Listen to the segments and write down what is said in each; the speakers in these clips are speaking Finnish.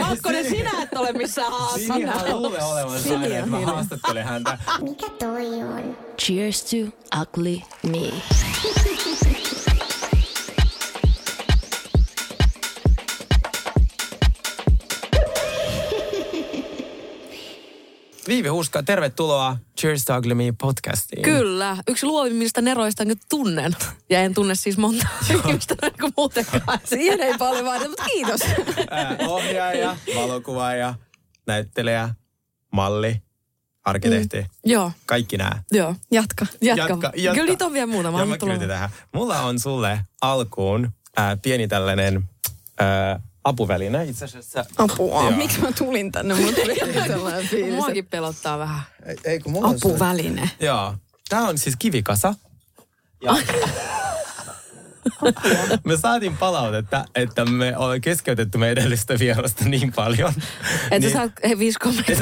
Makkonen, sinä et ole missään Sinihan haastatellut. luulee olevansa aina, että mä haastattelen häntä. Mikä toi on? Cheers to ugly me. Viivi Huska, tervetuloa Cheers to Ugly Me podcastiin. Kyllä, yksi luovimmista neroista, jonka tunnen. Ja en tunne siis monta ihmistä kuin muutenkaan. Siihen ei paljon vaadita, mutta kiitos. Ää, ohjaaja, valokuvaaja, näyttelijä, malli, arkkitehti. Mm. Joo, Kaikki nämä. joo. Jatka. Jatka. Kyllä niitä on vielä muutama. Ja Anna mä tähän. Mulla on sulle alkuun ää, pieni tällainen ää, apuväline. Itse asiassa... Apua. Joo. Miksi mä tulin tänne? Mulla tuli sellainen fiilis. Muakin pelottaa vähän. Ei, ei kun mulla on sulle- Apuväline. Joo. Tää on siis kivikasa. Ja me saatiin palautetta, että me ollaan keskeytetty meidän edellistä vierasta niin paljon. Että niin, sä saat hei, viisi kommenttia.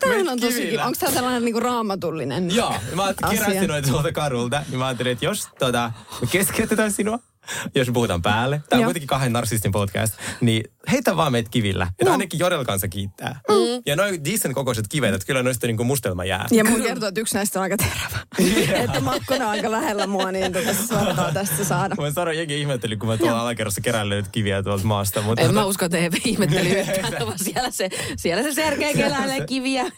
Tämähän on tosi. Onko tämä tällainen niinku raamatullinen Joo, mä keräsin noita tuolta kadulta, niin mä ajattelin, että jos tota, me keskeytetään sinua, jos puhutaan päälle, tämä on Joo. kuitenkin kahden narsistin podcast, niin heitä vaan meitä kivillä. Että No. ainakin Jodel kanssa kiittää. Mm. Ja noin decent kokoiset kivet, että kyllä noista niinku mustelma jää. Ja mun kertoo, että yksi näistä on aika terävä. että Makkona on aika lähellä mua, niin tota saattaa tästä saada. Mä sanoin jengi ihmetteli, kun mä tuolla alakerrassa keräilen nyt kiviä tuolta maasta. Mutta En mä usko, että he ihmetteli yhtään, vaan siellä se, siellä se Sergei keläilee kiviä.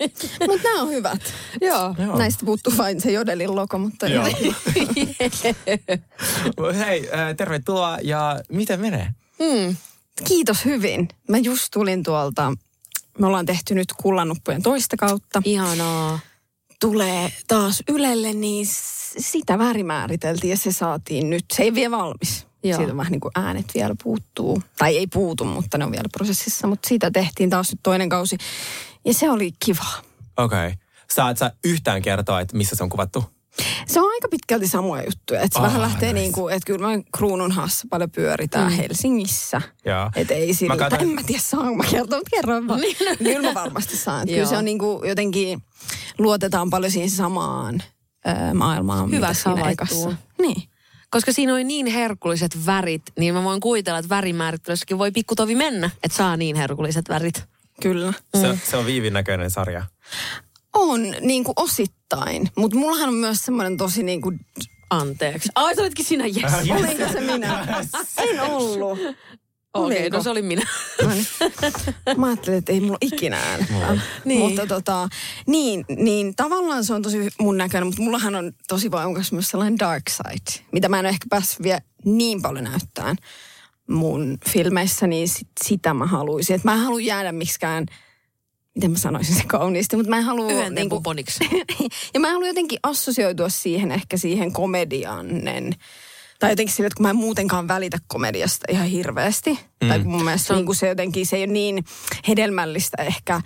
Mutta nämä on hyvät. Joo. Joo. Näistä puuttuu vain se Jodelin logo, mutta Joo. Hei, äh, tervetuloa ja miten menee? kiitos hyvin. Mä just tulin tuolta, me ollaan tehty nyt kullannuppujen toista kautta. Ihanaa. Tulee taas Ylelle, niin sitä värimääriteltiin ja se saatiin nyt. Se ei vielä valmis. Joo. Siitä on vähän niin kuin äänet vielä puuttuu. Tai ei puutu, mutta ne on vielä prosessissa. Mutta siitä tehtiin taas nyt toinen kausi. Ja se oli kiva. Okei. Okay. Saat sä yhtään kertoa, että missä se on kuvattu? Se on aika pitkälti samoja juttuja. Että se Ah, vähän lähtee nice. niin kuin, että kyllä me Kruununhaassa paljon pyöritään mm. Helsingissä. Että ei sillä, Mä katsoin- en mä tiedä saanko mä kertoa, mutta kerron vaan. kyllä mä varmasti saan. Että kyllä se on niin kuin jotenkin, luotetaan paljon siihen samaan ö, maailmaan. Hyvä ekassa. Niin. Koska siinä oli niin herkulliset värit, niin mä voin kuvitella, että värimäärittelyssäkin voi pikkutovi mennä, että saa niin herkulliset värit. Kyllä. Se, se on Viivin näköinen sarja. On niin kuin osittain, mutta mullahan on myös semmoinen tosi niin kuin, Anteeksi. Ai, sä olitkin sinä, jes. Äh, yes. olinko se minä? en ollut. Okei, Oliko? no se oli minä. No niin. Mä ajattelin, että ei mulla ikinä äänetä. Niin. Niin. Mutta tota, niin, niin tavallaan se on tosi mun näköinen, mutta mullahan on tosi voimakas myös sellainen dark side, mitä mä en ole ehkä päässyt vielä niin paljon näyttämään mun filmeissä, niin sit, sitä mä haluaisin. Että mä en halua jäädä miksikään, miten mä sanoisin se kauniisti, mutta mä en halua... Yhden niinku- tempun poniksi. ja mä haluan jotenkin assosioitua siihen ehkä siihen komediannen. Tai jotenkin sille, että kun mä en muutenkaan välitä komediasta ihan hirveästi. Mm. Tai mun mielestä se, niin kuin se jotenkin, se ei ole niin hedelmällistä ehkä.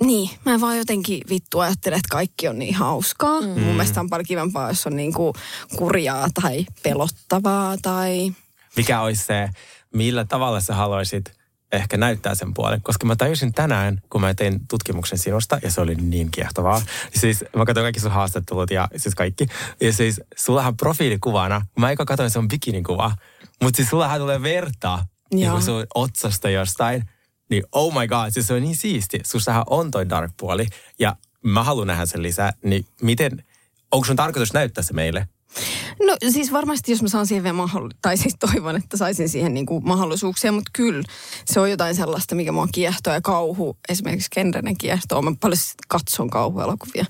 Niin, mä en vaan jotenkin vittu ajattele, että kaikki on niin hauskaa. Mm. Mun mielestä on paljon kivempaa, jos on niin kuin kurjaa tai pelottavaa tai... Mikä olisi se, millä tavalla sä haluaisit ehkä näyttää sen puolen? Koska mä tajusin tänään, kun mä tein tutkimuksen sinusta, ja se oli niin kiehtovaa. Siis mä katsoin kaikki sun haastattelut ja siis kaikki. Ja siis sullahan profiilikuvana, mä eikä katsoin se on bikinikuva, mutta siis sullahan tulee verta niin kuin sun otsasta jostain. Niin oh my god, siis se on niin siisti. Sussahan on toi dark puoli ja mä haluan nähdä sen lisää. Niin miten, onko sun tarkoitus näyttää se meille? No siis varmasti, jos mä saan siihen vielä mahdollisuuksia, tai siis toivon, että saisin siihen niin kuin mahdollisuuksia, mutta kyllä se on jotain sellaista, mikä mua kiehtoo ja kauhu, esimerkiksi genrenä kiehtoo. Mä paljon katson kauhuelokuvia.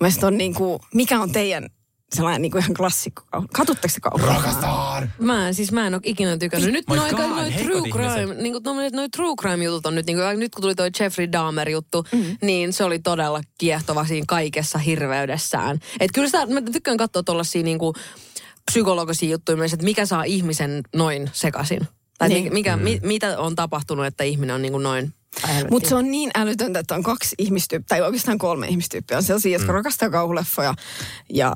Mielestäni on niin kuin, mikä on teidän sellainen niin kuin ihan klassikko? Katutteko se kauhu? Rakastan! Mä en, siis mä en ole ikinä tykännyt. Nyt noi, God, noi, true crime, niin kuin noi true crime jutut on nyt, niin kuin, nyt kun tuli toi Jeffrey Dahmer juttu, mm. niin se oli todella kiehtova siinä kaikessa hirveydessään. Et kyllä sitä, mä tykkään katsoa tuollaisia niin kuin psykologisia juttuja myös, että mikä saa ihmisen noin sekaisin. Tai Niin. mikä, mi, mitä on tapahtunut, että ihminen on niin kuin noin. Mutta se on niin älytöntä, että on kaksi ihmistyyppiä, tai oikeastaan kolme ihmistyyppiä. On sellaisia, jotka Mm. rakastaa kauhuleffoja ja,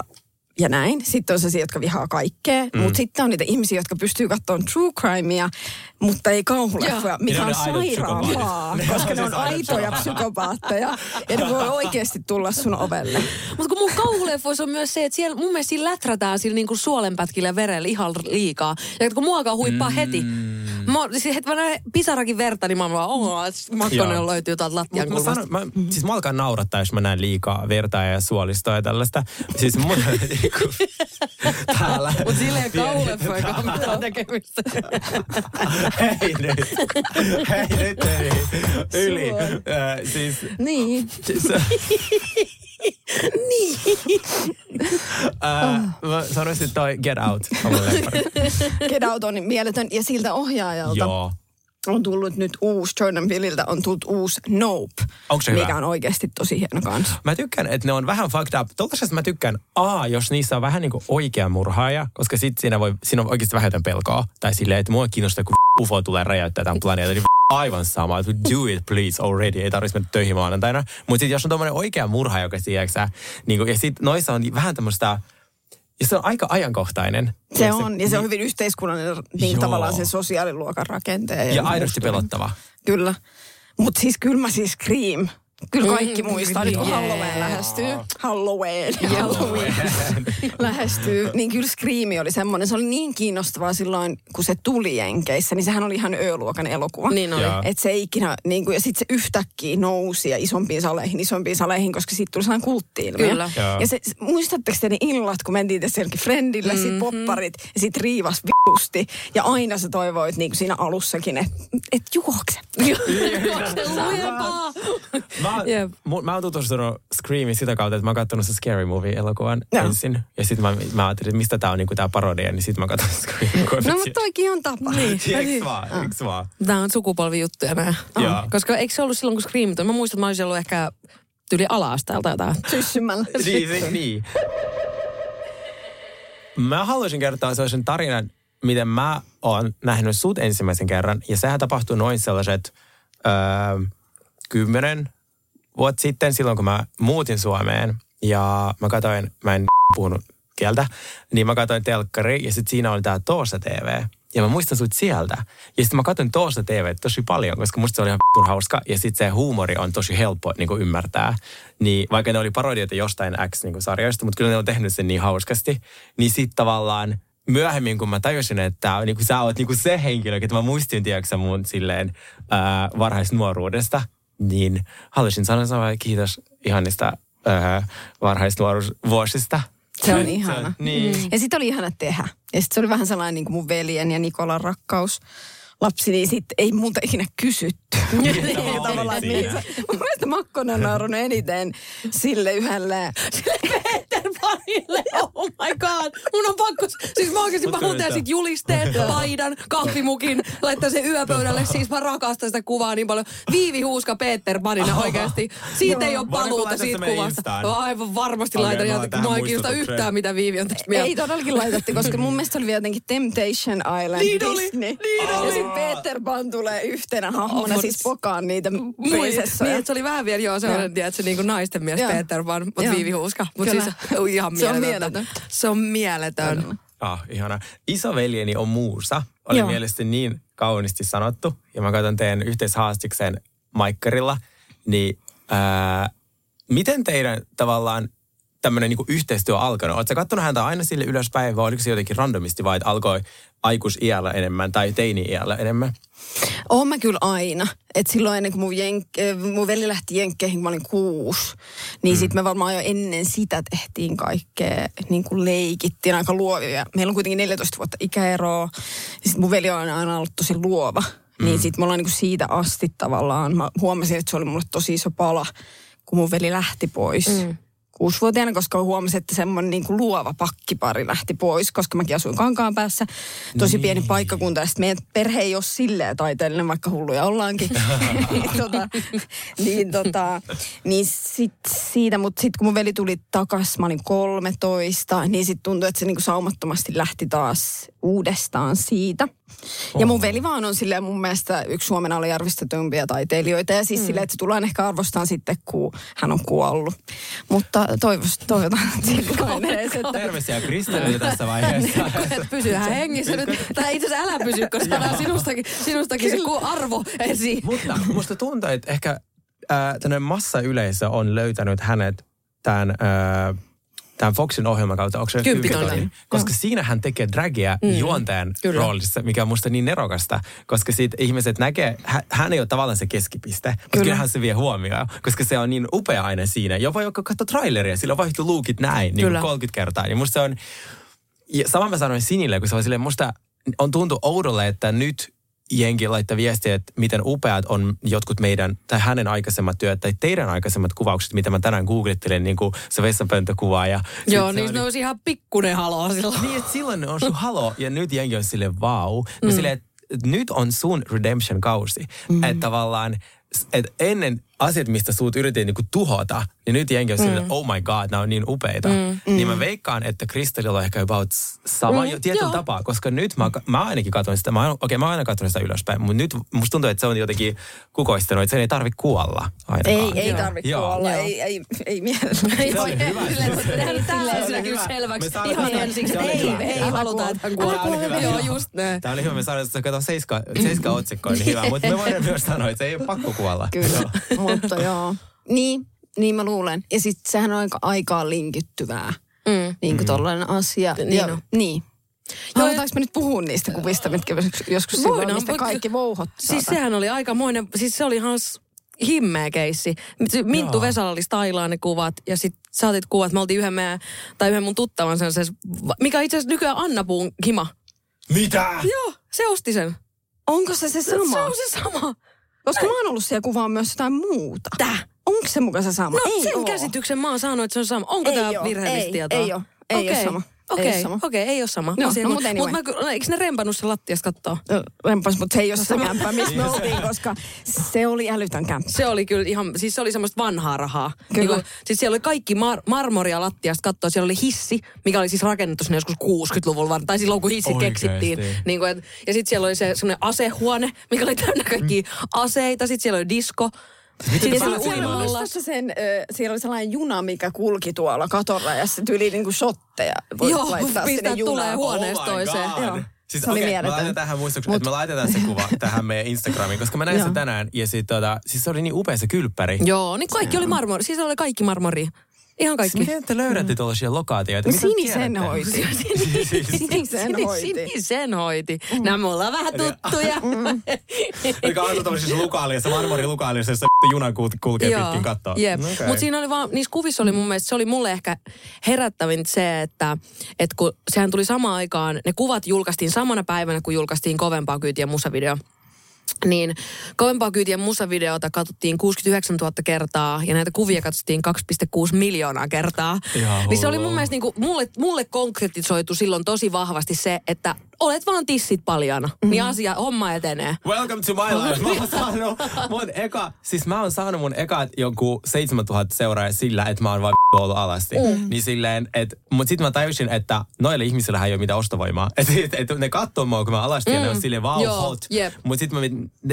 ja näin. Sitten on sellaisia, jotka vihaa kaikkea. Mm. Mutta sitten on niitä ihmisiä, jotka pystyy katsomaan true crimea, mutta ei kauhuleffoja, mikä on on koska ne siis on aitoja psykopaatteja. Ja ne voi oikeasti tulla sun ovelle. Mutta kun mun kauhuleffoissa on myös se, että siellä mun mielestä siinä läträtään sillä niinku suolenpätkillä ja verellä ihan liikaa. Ja että kun mua alkaa huippaa mm. heti. Mä, siis heti mä näen pisarakin verta, niin mä oon vaan, oh, Makkonen löytyy tuolta lattian Mut mä kulmasta. sanon, mä, siis mä alkaa naurattaa, jos mä näen liikaa vertaa ja suolistoa ja tällaista. Siis mun niinku, täällä. Mutta silleen kauhuleffojen kanssa mitään tekemistä. Hei nyt. Hei nyt ei. Yli. Äh, siis, Niin. siis niin. äh, mä sanoisin, toi Get Out. Get Out on mieletön. Ja siltä ohjaajalta Joo. On tullut nyt uusi, Jordan Peeliltä on tullut uusi Nope. Onko se hyvä? Mikä on oikeasti tosi hieno kanssa. Mä tykkään, että ne on vähän fucked up. Tuollaisesta mä tykkään, A, jos niissä on vähän niin kuin oikea murhaaja, koska sit siinä, voi, siinä on oikeasti vähän jotain pelkoa. Tai silleen, että mua kiinnostaa, kun UFO tulee räjäyttää tämän planeetan, niin aivan sama, että do it please already, ei tarvitsisi mennä töihin maanantaina. Mutta sitten jos on tommonen oikea murhaaja, joka tiedätkö niin kuin, ja sitten noissa on vähän tämmöistä, ja se on aika ajankohtainen. Se on, ja se on hyvin yhteiskunnallinen niin Joo. tavallaan sen sosiaaliluokan rakenteen. Ja aidosti musta- pelottava. Kyllä. Mutta siis kyllä mä siis Scream. Kyllä kaikki muistaa, nyt kun yeah. Halloween lähestyy. Halloween. Halloween lähestyy. Niin kyllä Scream oli semmoinen, se oli niin kiinnostavaa silloin, kun se tuli Jenkeissä, niin sehän oli ihan Ö-luokan elokuva. Niin oli. Että se ikinä, niin kuin, ja sitten se yhtäkkiä nousi ja isompiin saleihin, isompiin saleihin, koska siitä tuli sellainen kultti Kyllä. Joo. Ja se, muistatteko te ne illat, kun mentiin tässä jollekin friendille, mm-hmm. sit popparit ja sit riivas vitusti. Ja aina sä toivoit niin kuin siinä alussakin, että et juokse. Se lujempaa. Mä, Jep. mu, mä oon tutustunut Screamiin sitä kautta, että mä oon katsonut se Scary Movie-elokuvan Joo. ensin. Ja sitten mä, mä ajattelin, että mistä tää on niinku tää parodia, niin sitten mä katson Scream. No mutta toikin on tapa. Niin. Eiks vaan, eiks vaan? Tämä on sukupolvijuttuja nämä. Joo. Koska eikö se ollut silloin, kun Scream? Mä muistan, että mä olisin ollut ehkä tyli ala-asteelta jotain. Syssymällä. niin, niin. Mä haluaisin kertoa sellaisen tarinan, miten mä oon nähnyt sut ensimmäisen kerran. Ja sehän tapahtui noin sellaiset öö, kymmenen vuotta sitten, silloin kun mä muutin Suomeen. Ja mä katsoin, mä en puhunut kieltä, niin mä katsoin telkkari ja sitten siinä oli tää Toosa TV. Ja mä muistan sut sieltä. Ja sitten mä katsoin Toosa TV tosi paljon, koska musta se oli ihan vitun hauska. Ja sitten se huumori on tosi helppo niin kuin ymmärtää. Niin vaikka ne oli parodioita jostain X-sarjoista, mutta kyllä ne on tehnyt sen niin hauskasti. Niin sitten tavallaan myöhemmin, kun mä tajusin, että niin kuin sä oot niin kuin se henkilö, että mä muistin, tiedätkö mun silleen ää, varhaisnuoruudesta, niin haluaisin sanoa sanoa kiitos ihanista ää, varhaisnuoruusvuosista. Se on ihana. niin. Ja sitten oli ihana tehdä. Ja sitten se oli vähän sellainen niin kuin mun veljen ja Nikolan rakkaus lapsi, niin sitten ei multa ikinä kysytty. niin, olit tavallaan, Mun mielestä Makkonen on naurunut eniten sille yhdelle. Peter Panille, oh my god. Mun on pakko, siis mä oikeasti mä Mut huutan sit julisteet, paidan, kahvimukin, laittaa sen yöpöydälle. Siis mä rakastan sitä kuvaa niin paljon. Viivi Huuska Peter Panina oikeasti. Siitä ei ole paluuta siitä se kuvasta. Instaan? Aivan varmasti Okei, laitan. mä Mua ei kiinnosta yhtään, mitä Viivi on tästä mieltä. Ei todellakin laitettu, koska mun mielestä oli vielä jotenkin Temptation Island Niin oli, Disney. niin Ja oli. Peter Pan tulee yhtenä hahmona Oh, siis pokaan niitä prinsessoja. niin, se oli vähän vielä, joo, sellainen, Joo. tiedätkö, niin kuin naisten mies Joo. Peter Pan, mutta Joo. Viivi Huuska. Mutta siis ihan Se on mieletön. Se on mieletön. Ah, ihana. Isoveljeni on muusa. Oli Joo. mielestäni niin kauniisti sanottu. Ja mä katson teidän yhteishaastikseen Maikkarilla. Niin ää, miten teidän tavallaan tämmöinen niinku yhteistyö alkanut? Oletko kattonut häntä aina sille ylöspäin vai oliko se jotenkin randomisti vai että alkoi aikuisiällä enemmän tai teini-iällä enemmän? Oon mä kyllä aina. Et silloin ennen kuin mun, jenk- äh, mun veli lähti jenkkeihin, kun mä olin kuusi, niin mm. sitten me varmaan jo ennen sitä tehtiin kaikkea, niin kuin leikittiin aika luovia. Meillä on kuitenkin 14 vuotta ikäeroa. Ja sitten mun veli on aina ollut tosi luova. Mm. Niin sitten me ollaan niin siitä asti tavallaan, mä huomasin, että se oli mulle tosi iso pala, kun mun veli lähti pois. Mm kuusivuotiaana, koska huomasin, että semmoinen niin kuin luova pakkipari lähti pois, koska mäkin asuin kankaan päässä. Tosi niin. pieni paikkakunta, ja sitten meidän perhe ei ole silleen taiteellinen, vaikka hulluja ollaankin. niin, tota, niin, tota, niin sit siitä, mutta sitten kun mun veli tuli takas, mä olin 13, niin sitten tuntui, että se niin kuin saumattomasti lähti taas uudestaan siitä. Ja mun veli vaan on silleen mun mielestä yksi Suomen aliarvistetuimpia taiteilijoita. Ja siis mm. silleen, että se tullaan ehkä arvostaan sitten, kun hän on kuollut. Mutta toivos, toivotaan edes, että... Terveisiä Kristelle tässä vaiheessa. Et pysy hän hengissä nyt. Tai itse asiassa älä pysy, koska tämä on sinustakin, sinustakin se ku- arvo esiin. Mutta musta tuntuu, että ehkä äh, tämmöinen massayleisö on löytänyt hänet tämän, äh, tämän Foxin ohjelman kautta. Onko se. Kymppitonni? Koska siinä hän tekee dragia mm. juontajan Kyllä. roolissa, mikä on musta niin nerokasta. Koska siitä ihmiset näkee, hän, ei ole tavallaan se keskipiste. Mutta Kyllä. kyllähän se vie huomioon, koska se on niin upea aina siinä. Jopa joka katsoo traileria, sillä on vaihtu luukit näin niin kuin 30 kertaa. Ja musta se on, ja sama mä sanoin Sinille, kun se oli silleen, musta on tuntu oudolle, että nyt jengi laittaa viestiä, että miten upeat on jotkut meidän tai hänen aikaisemmat työt tai teidän aikaisemmat kuvaukset, mitä mä tänään googlettelin, niin kuin se vessanpöntökuva. Ja Joo, se niin ne olisi ihan pikkunen haloo silloin. Niin, että silloin on sun halo ja nyt jengi on sille vau. Mm. Ja silleen, että nyt on sun redemption-kausi. Mm. Että tavallaan, että ennen asiat, mistä sut yritin niinku tuhota, niin nyt jengi on mm. silleen, oh my god, nämä on niin upeita. Mm. Niin mä veikkaan, että Kristallilla on ehkä about sama mm. jo tietyn joo. tapaa, koska nyt mä, mä ainakin katson sitä, mä, oon- okei, mä oon aina katsonut sitä ylöspäin, mutta nyt musta tuntuu, että se on jotenkin kukoistanut, että sen ei tarvi kuolla ainakaan. Ei, ei tarvitse Joo. kuolla. Joo. Ei, ei, ei mielellä. Ei Se oli voi hyvä. silleen, Se hyvä. selväksi. Ihan se ensiksi. se Ei, ei haluta, että hyvä. Joo, just näin. Tämä oli hyvä, me sanoin, että kato seiska, seiska otsikkoon, niin hyvä. Mutta me voidaan myös sanoa, että se ei ole pakko kuolla. Kyllä, mutta joo. Niin, niin mä luulen. Ja sitten sehän on aika aikaan linkittyvää. Mm. Niin kuin tollainen asia. Niin ja, on. niin. Halutaanko me nyt puhua niistä kuvista, mitkä joskus silloin, Voidaan, mistä mutta- kaikki vouhotti? Siis sehän oli aikamoinen, siis se oli ihan himmeä keissi. Minttu Joo. Vesala oli stylaa ne kuvat ja sitten saatit kuvat. Me oltiin yhden meidän, tai yhden mun tuttavan sellaisessa, mikä itse asiassa nykyään Anna Puun hima. Mitä? Joo, se osti sen. Onko se se sama? Se on se sama. Koska mä oon ollut siellä kuvaa myös jotain muuta. Tää. Onko se mukaan se sama? No ei sen oo. käsityksen mä oon saanut, että se on sama. Onko Ei tämä virheellistä ei, tietoa? ei oo. Ei oo Okei, sama. Ei Okei, sama. okei, ei ole sama. No, Asia- no, mut anyway. Mut mä, eikö ne rempannut sen lattiasta kattoa? Rempas, mutta se ei ole se kämppä, missä me oltiin, koska se oli älytön kämppä. Se oli kyllä ihan, siis se oli semmoista vanhaa rahaa. Kyllä. Niin kuin, siis siellä oli kaikki mar- marmoria lattiasta kattoa. Siellä oli hissi, mikä oli siis rakennettu sinne joskus 60-luvulla, var- tai silloin kun hissit Oikeesti? keksittiin. Niin kuin, et, ja sitten siellä oli se semmoinen asehuone, mikä oli täynnä kaikki aseita. Sitten siellä oli disko. Sitten Ja oli siellä, sen, ö, siellä oli sellainen juna, mikä kulki tuolla katolla ja se tyyli niinku shotteja voi Joo, laittaa pistää sinne tulee huoneesta toiseen. God. Joo. Siis Se oli okei, mä mieletön. laitan tähän Mut- että me laitetaan se kuva tähän meidän Instagramiin, koska mä näin sen tänään. Ja sit, tota, siis se oli niin upea se kylppäri. Joo, niin kaikki oli marmori. Siis oli kaikki marmori. Ihan kaikki. Siis miten te löydätte tuollaisia lokaatioita? No sinisen hoiti. Sinisen hoiti. Sinisen hoiti. Nämä me ollaan vähän tuttuja. Eikä asu tämmöisissä lukaaliassa, marmorilukaaliassa, jossa juna kul- kulkee pitkin kattoa. Jep. No okei. Mutta siinä oli vaan, niissä kuvissa oli mun mielestä, se oli mulle ehkä herättävin se, että, että kun sehän tuli samaan aikaan, ne kuvat julkaistiin samana päivänä, kun julkaistiin kovempaa kyytiä musavideo. Niin kovempaa kyytiä musavideota katsottiin 69 000 kertaa ja näitä kuvia katsottiin 2,6 miljoonaa kertaa. Ihan Niin se oli mun mielestä niinku, mulle, mulle konkretisoitu silloin tosi vahvasti se, että olet vaan tissit paljana, Mhm. niin asia, homma etenee. Welcome to my life. Mä oon saanut mun eka, siis mä oon saanut mun ekat joku 7000 seuraajaa sillä, että mä oon vaan ollut alasti. Mm. Niin silleen, että, mut sit mä tajusin, että noille ihmisillä ei ole mitään ostovoimaa. Että et, et ne kattoo mua, kun mä alasti mm. ja ne on silleen wow, Joo, hot. jep. Mut sit mä,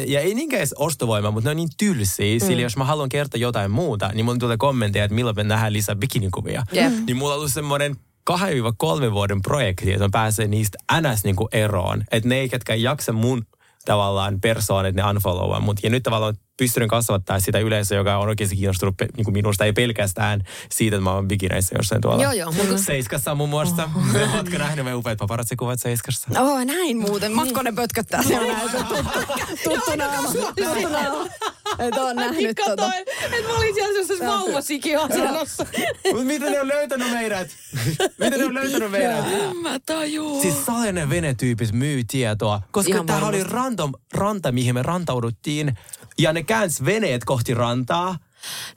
ja ei niinkään edes ostovoimaa, mutta ne on niin tylsiä. Mm. Sillä jos mä haluan kertoa jotain muuta, niin mulla tulee kommentteja, että milloin me nähdään lisää bikinikuvia. Jep. Niin mulla on ollut semmoinen 2-3 vuoden projekti, että mä pääsen niistä NS niinku eroon. Että ne ketkä ei jaksa mun tavallaan persoonat, ne unfollowaa mut. Ja nyt tavallaan pystynyt kasvattaa sitä yleisöä, joka on oikeasti kiinnostunut pe- niin minusta, ei pelkästään siitä, että mä oon bikineissä jossain tuolla. Joo, joo, mut- Seiskassa muun muassa. Oh. Ootko nähnyt me upeat paparazzikuvat Seiskassa? Oh, näin muuten. Makkonen pötköttää siellä näin. Tuttu, naama. Tuttu naama. Et oon nähnyt tota. että mä olin siellä sellaisessa vauvasikiasennossa. Mut miten ne on löytänyt meidät? miten ne on löytänyt meidät? Mä tajuun. Siis Salenen venetyypis myy tietoa, koska Ihan tämä oli random ranta, mihin me rantauduttiin. Ja ne käänsi veneet kohti rantaa.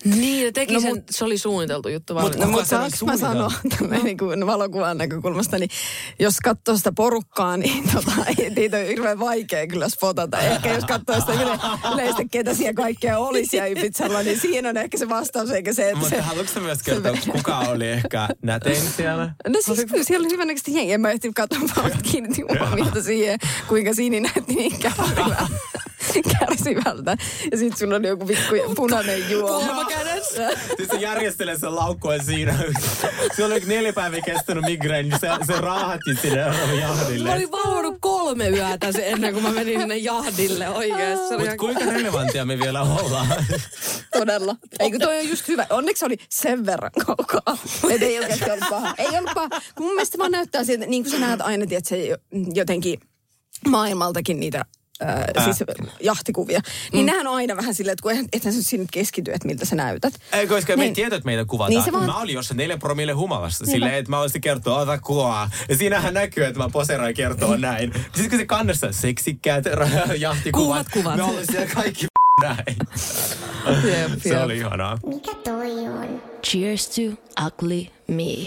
Niin, ne teki No, no, sen, mut- se oli suunniteltu juttu Mut- vaan. No mutta sen on saanko mä sanoa tälleen niin kuin valokuvan näkökulmasta, niin jos katsoo sitä porukkaa, niin tota, ei, niitä on hirveän vaikea kyllä spotata. Ehkä jos katsoo sitä yle, yleistä, ketä siellä kaikkea oli siellä Ibizalla, niin siinä on ehkä se vastaus, eikä se, että se... Mutta haluatko sä myös kertoa, kuka oli ehkä nätein siellä? No siis kyllä siellä oli hyvänäköistä jengiä. En mä ehtinyt katsoa, vaan kiinnitin huomiota siihen, kuinka Siini näytti niin kärsivältä. kärsivältä. Ja sit sulla oli joku pikku punainen juoma. Kädessä. Siis se järjestelee sen laukkuen siinä. Se oli neljä päivää kestänyt migreeni, niin se, se raahatti sinne jahdille. Mä olin valvonut kolme yötä se ennen kuin mä menin sinne jahdille oikeesti. Se oli Mutta ihan- kuinka relevanttia me vielä ollaan? Todella. Eikö toi on just hyvä. Onneksi oli sen verran kaukaa. Että ei oikeasti ollut paha. Ei ollut paha. Kun mun mielestä vaan näyttää siltä, niin kuin sä näet aina, että se jotenkin maailmaltakin niitä Äh, siis jahtikuvia. Niin mm. nehän on aina vähän silleen, että kun et, et sä sinne keskity, että miltä sä näytät. Ei, koska me ei Niin. tiedä, että meitä kuvataan. Niin se vaan- Mä olin jossain neljä promille humalassa silleen, että mä olisin kertoa, ota kuvaa. Ja siinähän näkyy, että mä poseroin kertoa näin. Sitten kun se kannessa seksikkäät jahtikuvat. Kuvat, kuvat. Me ollaan siellä kaikki näin. Jep, Se jep. oli ihanaa. Mikä toi on? Cheers to ugly me.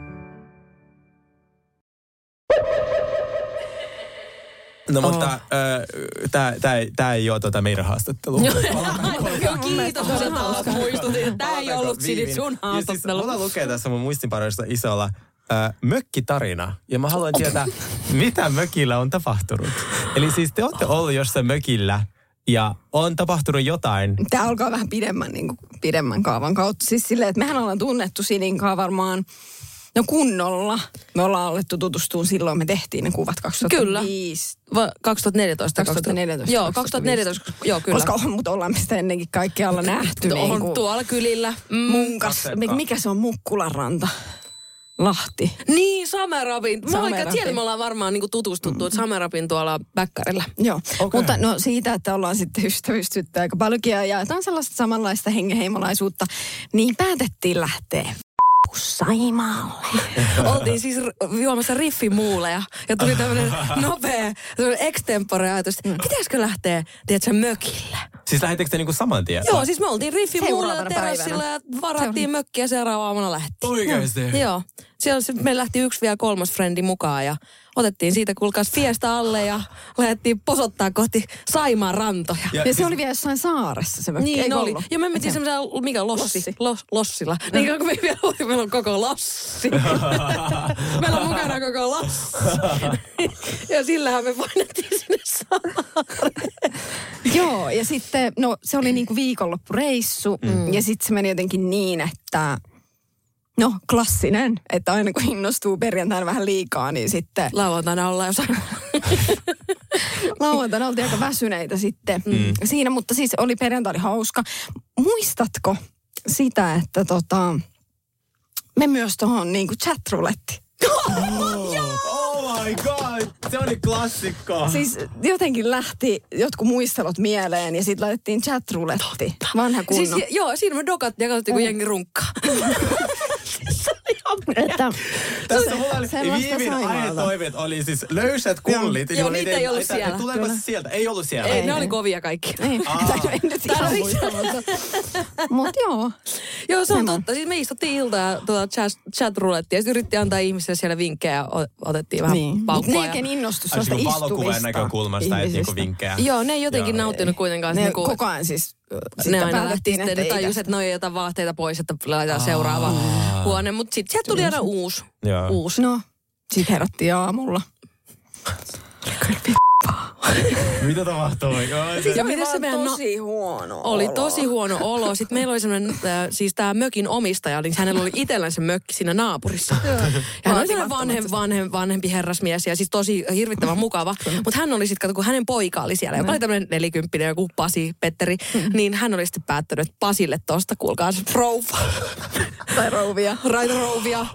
No mutta äh, tää, tää, tää ei ole tota meidän haastattelu. Joo, kiitos, muistutit. Tää ei ollut sinit sun Ja siis haastattelu. mulla lukee tässä mun muistinparoissa isolla äh, mökkitarina. Ja mä haluan tietää, mitä mökillä on tapahtunut. Eli siis te olette ollut jossain mökillä ja on tapahtunut jotain. Tämä alkaa vähän pidemmän, niin kuin, pidemmän kaavan kautta. Siis silleen, että mehän ollaan tunnettu Sininkaan varmaan No kunnolla. Me ollaan alettu tutustua silloin, me tehtiin ne kuvat 2005. Va- 2014. 2014. Joo, 2014. Joo, kyllä. Koska on, mutta ollaan me sitä ennenkin kaikkialla nähty. on niin kuin tuolla kylillä. Mm. munkas. Mi- Mikä se on Mukkularanta? Lahti. Niin, Samerapin. Mä Samerapin. oikein tiedän, me ollaan varmaan niinku tutustuttu, että Samerapin tuolla Bäkkärillä. Joo, okay. mutta no siitä, että ollaan sitten ystävystytty aika paljonkin ja jaetaan sellaista samanlaista hengenheimolaisuutta, niin päätettiin lähteä Saimaalle. Oltiin siis juomassa riffimuuleja ja tuli tämmönen nopea extempore ajatus, että pitäisikö lähteä, tiedätkö, mökille. Siis lähettekö te niinku saman tien? Joo, siis me oltiin Seuraavana terassilla ja varattiin mökkiä seuraavana aamuna lähtiin. Oikeesti? Joo. Siellä sitten me lähti yksi vielä kolmas frendi mukaan ja otettiin siitä kuulkaas fiesta alle ja lähdettiin posottaa kohti Saimaan rantoja. Ja Ja se siis- oli vielä jossain saaressa se mökki, Niin eikö oli. ollut? Ja me mentiin semmoisella, mikä lossi, Lossi. Los, lossilla. Niin kun me vielä oli, meillä on koko lossi. meillä on mukana koko lossi. ja sillähän me painettiin sinne saareen. Joo, ja sitten, no se oli niinku viikonloppureissu, mm. ja sitten se meni jotenkin niin, että no klassinen, että aina kun innostuu perjantaina vähän liikaa, niin sitten Lauantaina ollaan jossain. lauantaina oltiin aika väsyneitä sitten mm. siinä, mutta siis oli perjantai oli hauska. Muistatko sitä, että tota, me myös tuohon niinku chat-ruletti. Oh my god, se oli klassikko. Siis jotenkin lähti jotkut muistelut mieleen ja sitten laitettiin chat-ruletti. Vanha siis, kunnon. joo, siinä me dokattiin ja katsottiin, kun jengi runkkaa. siis se oli että, Tässä mulla oli Saimaalta. aietoiveet oli siis löysät kullit. Joo, niin niitä ei ollut että- siellä. Tuleeko se sieltä? Ei ollut siellä. Ei, ne oli kovia kaikki. Ei, mutta, joo. Joo, se on totta. Siis me istuttiin iltaa tuota chat, roulettia ja sitten yritettiin antaa ihmisille siellä vinkkejä ja otettiin vähän Niin. Mutta paukkua. ne ja... oikein innostu Ai sellaista siis istuvista valokuvan näkökulmasta, et niinku vinkkejä. Joo, ne ei jotenkin Joo. nauttinut kuitenkaan. Ne niinku, koko ajan siis äh, ne sitten aina lähti sitten, ne ei tajus, että noi ei ota vaatteita pois, että laitetaan seuraava huone. Mutta sitten sieltä tuli aina uusi. Uusi. No, sit herättiin aamulla. Kyllä Mitä tapahtui? Siis Ja oli miten se meidän na- tosi huono Oli olo. tosi huono olo. Sitten meillä oli semmoinen, äh, siis tämä mökin omistaja, niin hänellä oli itsellään se mökki siinä naapurissa. ja hän oli sellainen vanhem, vanhem, vanhempi herrasmies ja siis tosi hirvittävän mukava. Mutta hän oli sitten, kun hänen poika oli siellä, joka oli tämmöinen nelikymppinen, joku Pasi Petteri, niin hän oli sitten päättänyt, että Pasille tosta, kuulkaa se rouva. Tai rouvia. Raita rouvia.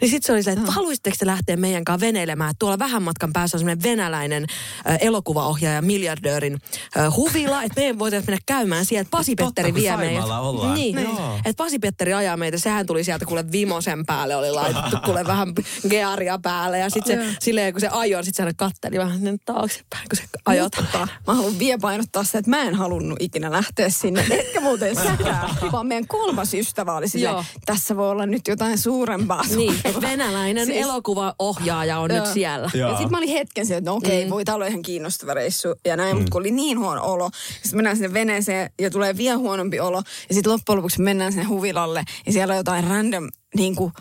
Niin sitten se oli silleen, että haluaisitteko te lähteä meidän kanssa veneilemään? Että Tuolla vähän matkan päässä on semmoinen venäläinen äh, elokuvaohjaaja, miljardöörin äh, huvila, että meidän voitaisiin mennä käymään siellä. Että Pasi Totta, Petteri kun vie. Saimaalla ollaan. Niin, Joo. että Pasi Petteri ajaa meitä. Sehän tuli sieltä kuule vimosen päälle, oli laitettu kuule vähän gearia päälle. Ja sitten se silleen, kun se ajoi, sitten se katteli vähän sinne taaksepäin, kun se ajoi. Mutta mä haluan vielä painottaa sitä, että mä en halunnut ikinä lähteä sinne. Etkä muuten säkään, vaan meidän kolmas ystävä oli silleen, tässä voi olla nyt jotain suurempaa. Niin, että venäläinen Siis- elokuvaohjaaja on Joo. nyt siellä. Joo. Ja sitten mä olin hetken siellä, että no okei, mm. voi olla ihan kiinnostava reissu ja näin, mm. mutta kun oli niin huono olo, sitten mennään sinne veneeseen ja tulee vielä huonompi olo. Ja sitten loppujen lopuksi mennään sinne huvilalle ja siellä on jotain random niin kuin,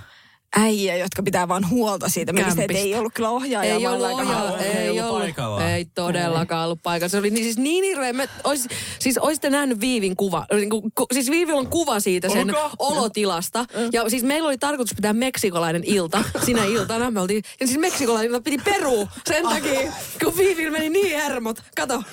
äijä, jotka pitää vaan huolta siitä. Kämpistä. ei ollut kyllä ohjaaja. Ei vaan ollut aika ohjaa, halua. ei ei ollut ollut. paikalla. Ei todellakaan ollut paikalla. Se oli niin, siis niin hirveä. Me, ois, siis olisitte nähnyt Viivin kuva. Niin kuin, ku, siis Viivillä on kuva siitä sen Onko? olotilasta. Ja siis meillä oli tarkoitus pitää meksikolainen ilta sinä iltana. Me oltiin, ja siis meksikolainen ilta piti perua sen takia, kun Viivillä meni niin hermot. Kato.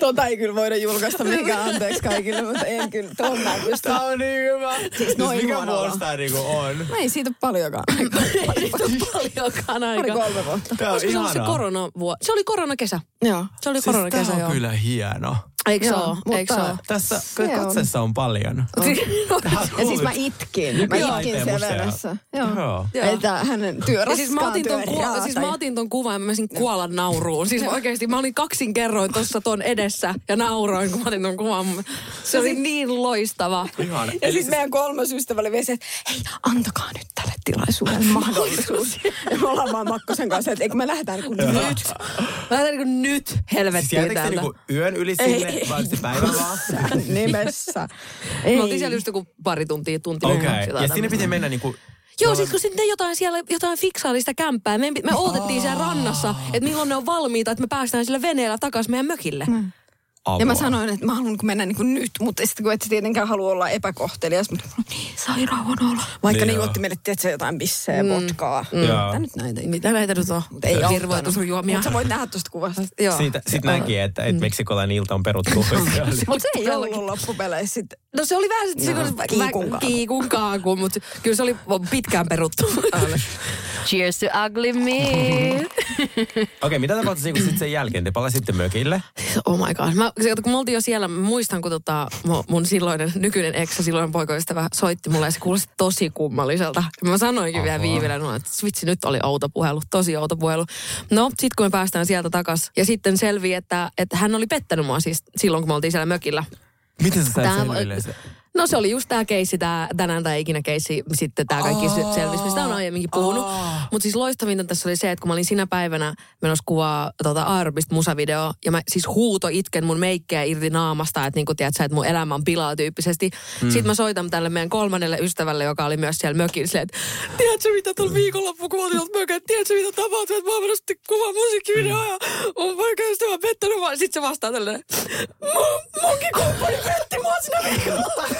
Tota ei kyllä voida julkaista mikään anteeksi kaikille, mutta en kyllä, tuon mä en pysty. Tää on niin hyvä. Siis noin mikä huono olo. vuosi tää niinku on? No ei siitä paljonkaan. Ei paljonkaan Pari aikaa. kolme vuotta. Tää on se ihanaa. koronavuo? Se oli koronakesä. Joo. Se oli Siis koronakesä, tää on joo. kyllä hieno. Eikö se Joo, ole? mutta- Eikö se ole? Tässä Se katsessa on paljon. Ja siis mä itkin. Mä itkin siellä venessä. Joo. Joo. Joo. Että hänen työ Ja siis mä, otin ton, kuva, siis mä otin ton kuvan ja mä menisin kuolla nauruun. Siis oikeasti mä olin kaksin kerroin tuossa ton edessä ja nauroin, kun mä otin ton kuvan. Se oli niin loistava. Ihana. Ja Eli siis se- meidän kolmas ystävä oli vielä se, että hei, antakaa nyt tälle tilaisuudelle mahdollisuus. ja me ollaan vaan Makkosen kanssa, että eikö me lähdetään niin kuin nyt. Mä lähden niin nyt Siis helvettiin te täältä. niinku yön yli sinne, vai onko se päivän vaan? Nimessä. Me oltiin siellä just joku pari tuntia, tunti. Okei. jotain Ja sinne piti mennä niinku... Joo, siis kun sitten jotain siellä, jotain fiksaili sitä kämppää. Me, me odotettiin siellä rannassa, että milloin ne on valmiita, että me päästään sillä veneellä takaisin meidän mökille. Ja mä sanoin, että mä haluan mennä niin kuin nyt, mutta sitten kun et tietenkään halua olla epäkohtelias, mutta niin sairaan olo. Vaikka Niin niin joo. otti meille, tiedätkö, jotain bissejä, vodkaa. Joo. Mitä nyt näitä? Mitä näitä nyt on? Mut ei Hirvoitusjuomia. Mutta sä voit nähdä tuosta kuvasta. Joo. Siitä, sit näki, että et meksikolainen ilta on peruttu. Mutta se ei ollut loppupeleissä sitten. No se oli vähän sit, se, kun- kiikun kiikun kaaku, mutta kyllä se oli pitkään peruttu. Cheers to ugly me. Okei, mitä tapahtui siinä, kun sit sen jälkeen? Te palasitte mökille? oh my god. Mä, se, kun me oltiin jo siellä, mä muistan, kun tota, mu- mun silloinen nykyinen ex silloinen poikaystävä soitti mulle ja se kuulosti tosi kummalliselta. Ja mä sanoinkin vielä Aha. viiville, no, että vitsi, nyt oli outo puhelu, tosi outo puhelu. No, sit kun me päästään sieltä takas ja sitten selvii, että, että hän oli pettänyt mua siis silloin, kun me oltiin siellä mökillä. Miten sä sait Tää- selville se? No se oli just tämä keissi, tää, tänään tai ikinä keissi, sitten tämä kaikki oh, selvisi, mistä on aiemminkin puhunut. Aa. Mutta siis loistavinta tässä oli se, että kun mä olin sinä päivänä menossa kuvaa tota Aeropista musavideo, ja mä siis huuto itken mun meikkejä irti naamasta, että niinku tiedät sä, että mun elämä on pilaa tyyppisesti. Mm. Sitten mä soitan tälle meidän kolmannelle ystävälle, joka oli myös siellä mökillä, silleen, että tiedätkö mitä tuolla viikonloppu, tuolta mökillä, tiedätkö mitä tapahtui, että mä oon menossa kuvaa musiikkivideoa ja mun poikaystävä on pettänyt. Sitten se vastaa tälleen, mun, munkin kumppani petti mua siinä viikolla.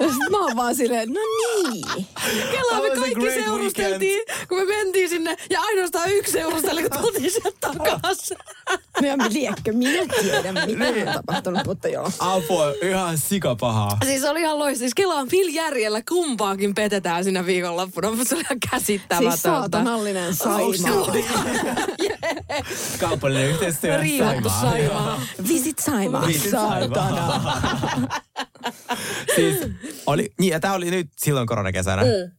Ja sit mä oon vaan silleen, että no niin. Kelaa That me kaikki seurusteltiin, kun me mentiin sinne. Ja ainoastaan yksi seurusteli, kun tultiin sieltä takaisin. Ja mä liekkö, minä tiedän, mitä on tapahtunut, mutta joo. Apua, ihan sikapahaa. Siis oli ihan loistava. Siis Kela on järjellä kumpaakin petetään siinä viikonloppuna, mutta se oli ihan käsittämätöntä. Siis saatanallinen Saimaa. Kaupallinen yhteistyö. Riivattu Saimaa. Saimaa. Visit Saimaa. Visit Saatana. siis, oli, niin, ja tää oli nyt silloin koronakesänä. Mm.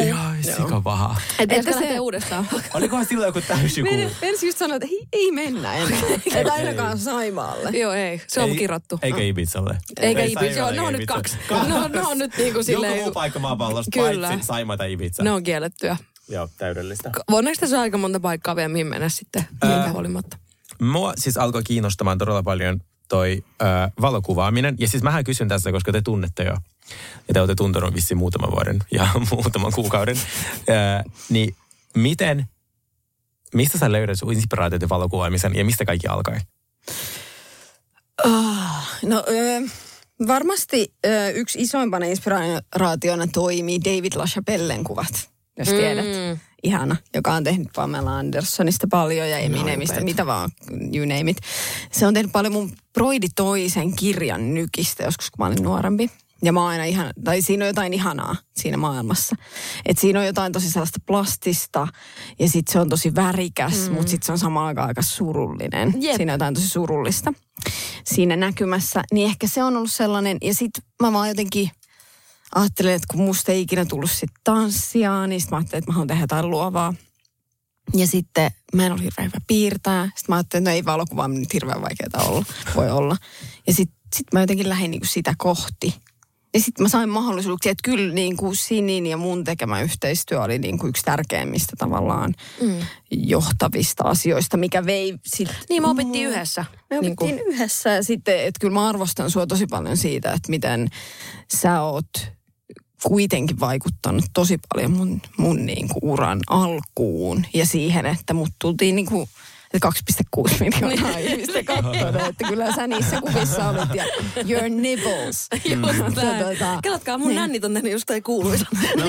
Ihan sikapaha. Et Että että se- se uudestaan. Olikohan silloin joku täysjuku? Meidän ensin just sanoi, että ei, ei mennä enää. Että ainakaan Saimaalle. Joo, ei. Se on kirottu. Eikä Ibizalle. Eikä Ei Ibiza. Joo, ne on nyt kaksi. No, ne on nyt niinku silleen... Joku muu paikka maapallosta, Kyllä. paitsi Saimaa tai Ibiza. Ne on kiellettyä. Joo, täydellistä. Onneksi tässä on aika monta paikkaa vielä, mihin mennä sitten. Minkä huolimatta. Mua siis alkoi kiinnostamaan todella paljon toi ö, valokuvaaminen. Ja siis mähän kysyn tässä, koska te tunnette jo. Ja te olette tuntenut vissiin muutaman vuoden ja muutaman kuukauden. Ö, niin miten, mistä sä löydät sun inspiraatiot valokuvaamisen ja mistä kaikki alkoi? No ö, varmasti ö, yksi isoimpana inspiraationa toimii David LaChapellen kuvat, jos tiedät. Mm. Ihana, joka on tehnyt Pamela Andersonista paljon ja Eminemistä, upeat. mitä vaan, you name it. Se on tehnyt paljon mun Broidi toisen kirjan nykistä joskus, kun mä olin nuorempi. Ja mä aina ihan, tai siinä on jotain ihanaa siinä maailmassa. Et siinä on jotain tosi sellaista plastista ja sitten se on tosi värikäs, mm. mutta sitten se on samaan aikaan aika surullinen. Jep. Siinä on jotain tosi surullista siinä näkymässä. Niin ehkä se on ollut sellainen, ja sitten mä vaan jotenkin ajattelin, että kun musta ei ikinä tullut sit tanssia, niin sit mä ajattelin, että mä haluan tehdä jotain luovaa. Ja sitten mä en ollut hirveän hyvä piirtää. Sitten mä ajattelin, että no ei valokuvaaminen nyt hirveän vaikeaa olla, voi olla. Ja sitten sit mä jotenkin lähdin niinku sitä kohti. Ja sitten mä sain mahdollisuuksia, että kyllä niin kuin Sinin ja mun tekemä yhteistyö oli niin kuin yksi tärkeimmistä tavallaan mm. johtavista asioista, mikä vei sitten... Niin me opittiin yhdessä. Me Niin kuin- opittiin yhdessä ja sitten, että kyllä mä arvostan sua tosi paljon siitä, että miten sä oot kuitenkin vaikuttanut tosi paljon mun, mun niin kuin uran alkuun ja siihen, että mut tultiin niin kuin 2,6 miljoonaa ihmistä katsonut, että kyllä sä niissä kuvissa olit ja your nibbles. Just näin. Ja tota- Kelatkaa, mun Niin. nännit on tehnyt jostain kuuluisa. No mä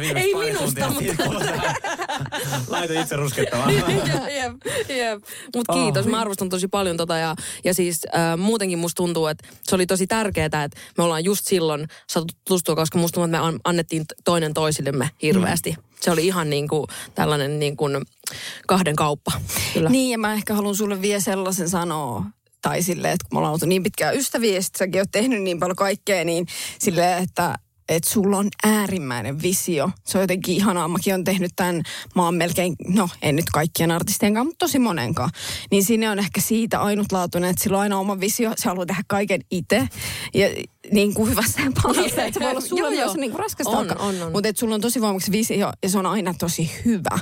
viimeiset Ei minusta, siitä. Laita itse ruskettamaan. jep, jep. Mutta kiitos, mä arvostan tosi paljon tota ja, ja siis äh, muutenkin musta tuntuu, että se oli tosi tärkeää, että me ollaan just silloin saatu tutustua, koska musta tuntuu, että me an- annettiin toinen toisillemme hirveästi. Mm. Se oli ihan niin kuin tällainen niin kuin kahden kauppa. Kyllä. Niin, ja mä ehkä haluan sulle vielä sellaisen sanoa, tai silleen, että kun me ollaan oltu niin pitkään ystäviä, ja sit säkin oot tehnyt niin paljon kaikkea, niin silleen, että että sulla on äärimmäinen visio. Se on jotenkin ihanaa. Mäkin on tehnyt tämän maan melkein, no en nyt kaikkien artistien kanssa, mutta tosi monenkaan. Niin siinä on ehkä siitä ainutlaatuinen, että sillä on aina oma visio. Se haluaa tehdä kaiken itse. Ja niin kuin hyvässä ja pahassa. Että se voi olla sulle Joo, myös niin kuin raskasta On, alkaa. on, on. Mutta että sulla on tosi voimaksi visio ja se on aina tosi hyvä.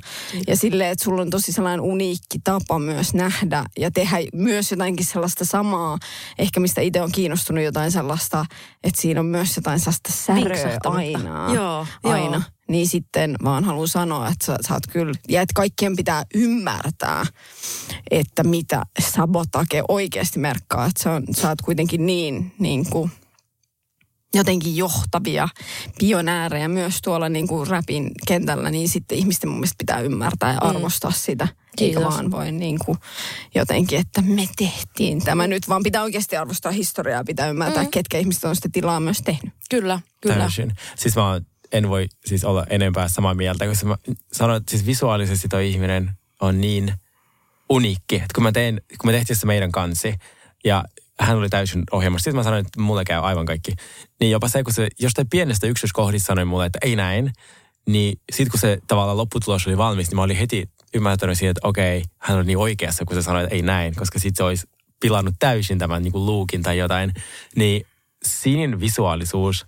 Ja silleen, että sulla on tosi sellainen uniikki tapa myös nähdä ja tehdä myös jotainkin sellaista samaa, ehkä mistä itse on kiinnostunut jotain sellaista, että siinä on myös jotain sellaista säröä Vinksahtanutta. aina. Joo, aina. joo. Niin sitten vaan haluan sanoa, että sä, sä oot kyllä, ja että kaikkien pitää ymmärtää, että mitä sabotage oikeasti merkkaa. Että se on, sä oot kuitenkin niin, niin kuin, jotenkin johtavia pionäärejä myös tuolla niin kuin rapin kentällä, niin sitten ihmisten mun mielestä pitää ymmärtää ja arvostaa mm. sitä. Eikä Kiitos. vaan voi niin kuin jotenkin, että me tehtiin tämä nyt, vaan pitää oikeasti arvostaa historiaa ja pitää ymmärtää, mm. ketkä ihmiset on sitä tilaa myös tehnyt. Kyllä, kyllä. Täysin. Siis mä en voi siis olla enempää samaa mieltä, koska mä sanon, että siis visuaalisesti toi ihminen on niin uniikki. Että kun mä tein, kun me tehtiin se meidän kansi ja hän oli täysin ohjelmassa. Sitten mä sanoin, että mulle käy aivan kaikki. Niin jopa se, kun se jostain pienestä yksityiskohdista sanoi mulle, että ei näin, niin sitten kun se tavallaan lopputulos oli valmis, niin mä olin heti ymmärtänyt siihen, että okei, hän oli niin oikeassa, kun se sanoi, että ei näin, koska sitten se olisi pilannut täysin tämän niin kuin luukin tai jotain. Niin siinä visuaalisuus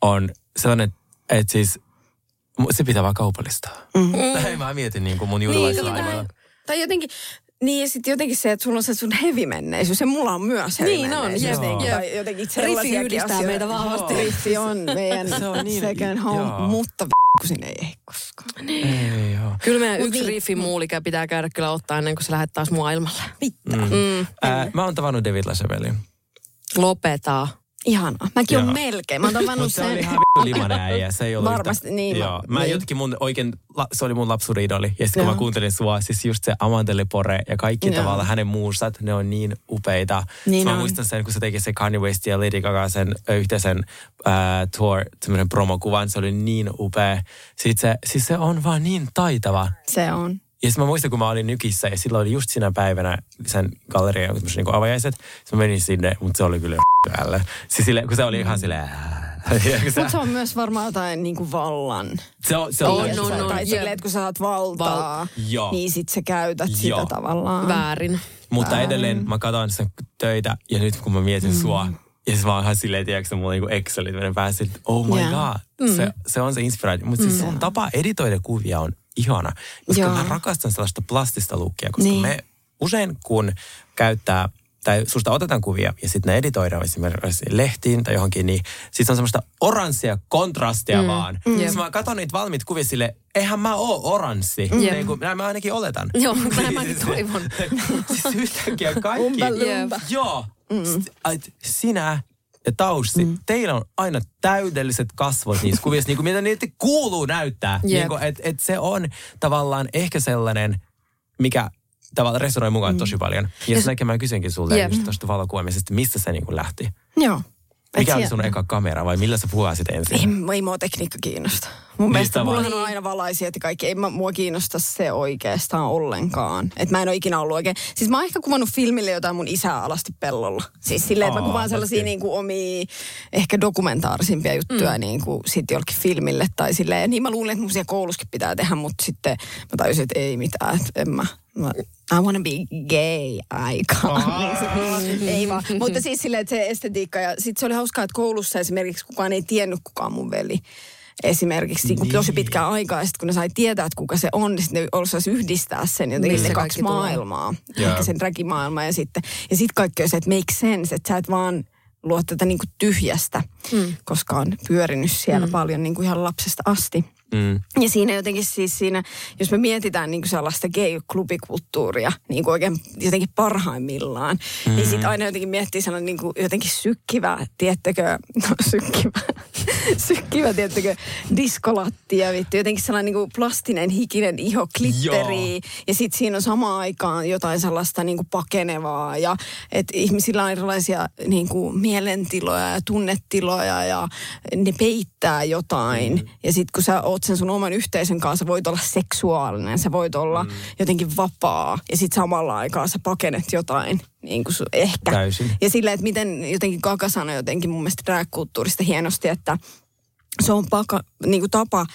on sellainen, että siis se pitää vaan kaupallistaa. Mm. Näin mä mietin niin kuin mun juutalaisella Niin. Tai jotenkin, niin ja sitten jotenkin se, että sulla on se sun heavy-menneisyys, ja mulla on myös Niin on, jep, niin, jep. Jotenkin Riffi yhdistää asioita. meitä vahvasti. Riffi on meidän Se on niin- second home, joo. mutta kun sinne ei ehdi koskaan. Ei, joo. Kyllä meidän Mut yksi niin. riffin muulikä pitää käydä kyllä ottaa ennen kuin se lähdet taas maailmalle. Pitää. Mm. Ää, mä oon tavannut David Lachevelin. Lopetaa. Ihanaa. Mäkin on melkein. Mä oon tavannut Mutta se oli sen. ihan vittu limanen äijä. Se ei ollut Varmasti, yhtä. niin, Joo. mä- niin. jotenkin mun oikein, la, se oli mun lapsuuden idoli. Ja sitten kun mä kuuntelin sua, siis just se Amanda Lepore ja kaikki Joo. tavallaan hänen muusat, ne on niin upeita. Niin mä on. muistan sen, kun se teki se Kanye West ja Lady Gaga sen yhteisen äh, tour, semmoinen promokuvan, se oli niin upea. Sitten se, siis se on vaan niin taitava. Se on. Ja sitten mä muistan, kun mä olin Nykissä ja silloin oli just sinä päivänä sen gallerian niin avajaiset. Sitten mä menin sinne, mutta se oli kyllä älä. Siis sille, kun se oli ihan silleen... Mutta se on myös varmaan jotain niin kuin vallan. se on, se on, On, Tai on, on, Tai silleen, että kun sä saat valtaa, Val- Joo. niin sit sä käytät sitä Joo. tavallaan. Väärin. Mutta edelleen mä katson sen töitä ja nyt kun mä mietin mm. sua, ja se vaan ihan silleen, tiedätkö, mulla niinku Excelit menen päässä, että oh my Joo. god, mm. se, se on se inspiraatio. Mutta siis sun tapa editoida kuvia on ihana, koska Joo. mä rakastan sellaista plastista lukkia, koska Niin. me usein kun käyttää tai susta otetaan kuvia ja sitten ne editoidaan esimerkiksi lehtiin tai johonkin, niin sitten on semmoista oranssia kontrastia mm. vaan. Mm. Siis mä katson niitä valmiit kuvia sille, eihän mä oo oranssi. Mm. Niin kuin, näin mä ainakin oletan. Joo, näin mäkin toivon. siis yhtäkkiä kaikki. Umpa Joo. Mm. Sinä ja Taussi, mm. teillä on aina täydelliset kasvot niissä kuvissa, niin kuin mitä niitä kuuluu näyttää. Yep. Niin kuin, et, et se on tavallaan ehkä sellainen, mikä tavallaan resonoi mukaan mm. tosi paljon. Ja sen takia mä kysynkin sulta yep. just tuosta valokuvaamisesta, mistä se niin kuin lähti? Joo. Mikä oli sun eka kamera vai millä sä puhuisit ensin? Ei, ei mua tekniikka kiinnosta. Mun Mistä mielestä mulla on aina valaisia ja kaikki. Ei mua kiinnosta se oikeastaan ollenkaan. Et mä en ole ikinä ollut oikein. Siis mä oon ehkä kuvannut filmille jotain mun isää alasti pellolla. Siis silleen, että mä kuvaan sellaisia niin kuin omia ehkä dokumentaarisimpia juttuja mm. niin kuin sit jollekin filmille tai silleen. Ja niin mä luulen, että mun kouluskin pitää tehdä, mutta sitten mä tajusin, että ei mitään. Että en mä, mä I wanna be gay aika. Niin ei vaan. Mutta siis silleen, että se estetiikka ja sitten se oli hauskaa, että koulussa esimerkiksi kukaan ei tiennyt kukaan mun veli esimerkiksi niin. tosi pitkään aikaa. Ja sitten kun ne sai tietää, että kuka se on, niin sitten ne osaisi yhdistää sen jotenkin niin, ne kaksi maailmaa. Tulee. Ehkä sen dragimaailma ja sitten. Ja sitten kaikki on se, että make sense, että sä et vaan luo tätä niin kuin tyhjästä, mm. koska on pyörinyt siellä mm. paljon niin kuin ihan lapsesta asti. Mm. Ja siinä jotenkin siis siinä, jos me mietitään niin kuin sellaista gay-klubikulttuuria niin kuin oikein jotenkin parhaimmillaan, niin mm. niin sitten aina jotenkin miettii sellainen niin kuin jotenkin sykkivä, tiettäkö, no sykkivä, sykkivä, tiettäkö, diskolattia, vittu, jotenkin sellainen niin kuin plastinen, hikinen iho, klipperi, ja sitten siinä on samaan aikaan jotain sellaista niin kuin pakenevaa, ja että ihmisillä on erilaisia niin kuin mielentiloja ja tunnetiloja, ja ne peittää jotain, mm. ja sitten kun sä oot oot sen sun oman yhteisön kanssa, voit olla seksuaalinen, sä voit olla mm. jotenkin vapaa ja sitten samalla aikaa sä pakenet jotain niin kuin ehkä. Täysin. Ja silleen, että miten jotenkin Kaka sanoi jotenkin mun mielestä drag-kulttuurista hienosti, että se on paka, niin kuin tapa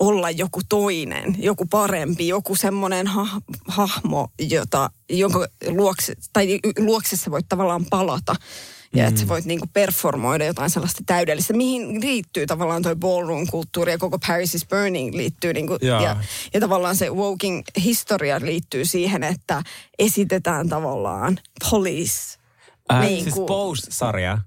olla joku toinen, joku parempi, joku semmoinen ha, hahmo, jota, jonka luokse, tai luoksessa voit tavallaan palata ja että sä mm. voit niinku performoida jotain sellaista täydellistä, mihin liittyy tavallaan toi ballroom-kulttuuri ja koko Paris is Burning liittyy niinku, ja. Ja, ja tavallaan se woking historia liittyy siihen, että esitetään tavallaan police. Äh, niin siis Pose-sarja.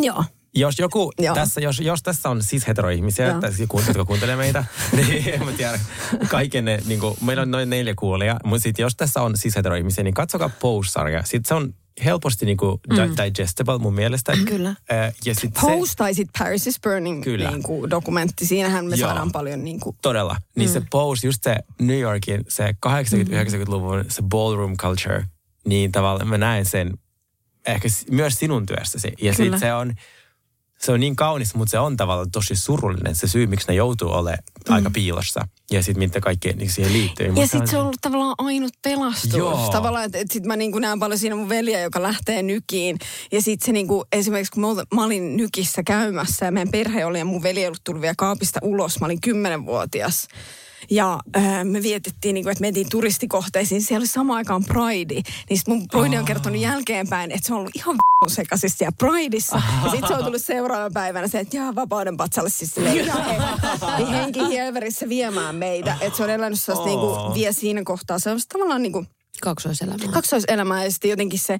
Joo. Jos joku Joo. tässä, jos, jos tässä on siis heteroihmisiä, tai siis jotka kuuntelee meitä, niin en mä tiedä, kaiken ne, niin kuin, meillä on noin neljä kuulia, mutta sitten jos tässä on siis heteroihmisiä, niin katsokaa Pose-sarja. Sitten se on helposti niinku mm. digestible mun mielestä. Kyllä. Äh, ja sit Pose se, Paris is Burning Kyllä. Niinku, dokumentti. Siinähän me Joo. saadaan paljon niinku... Todella. Niin mm. se Pose, just se New Yorkin, se 80-90-luvun se ballroom culture, niin tavallaan mä näen sen ehkä myös sinun työssäsi. Ja sitten se on se on niin kaunis, mutta se on tavallaan tosi surullinen. Se syy, miksi ne joutuu olemaan mm. aika piilossa. Ja sitten mitä kaikkea niin siihen liittyy. Ja sitten se on ollut tavallaan ainut pelastus. Joo. Tavallaan, että et sitten mä niin näen paljon siinä mun veliä, joka lähtee nykiin. Ja sitten se niin kuin, esimerkiksi kun mä olin nykissä käymässä ja meidän perhe oli ja mun veli ei ollut tullut vielä kaapista ulos. Mä olin kymmenenvuotias. Ja äh, me vietettiin, niin kuin, että mentiin turistikohteisiin. Siellä oli samaan aikaan Pride. Niin mun Pride on kertonut jälkeenpäin, että se on ollut ihan sekaisin siellä Prideissa. Ja sitten se on tullut seuraavana päivänä se, että jaa, vapauden patsalle siis silleen, niin henki hieverissä viemään meitä. Että se on elänyt sellaista niin kuin, vie siinä kohtaa. Se on tavallaan niin kuin, Kaksoiselämää. Kaksoiselämää ja sitten jotenkin se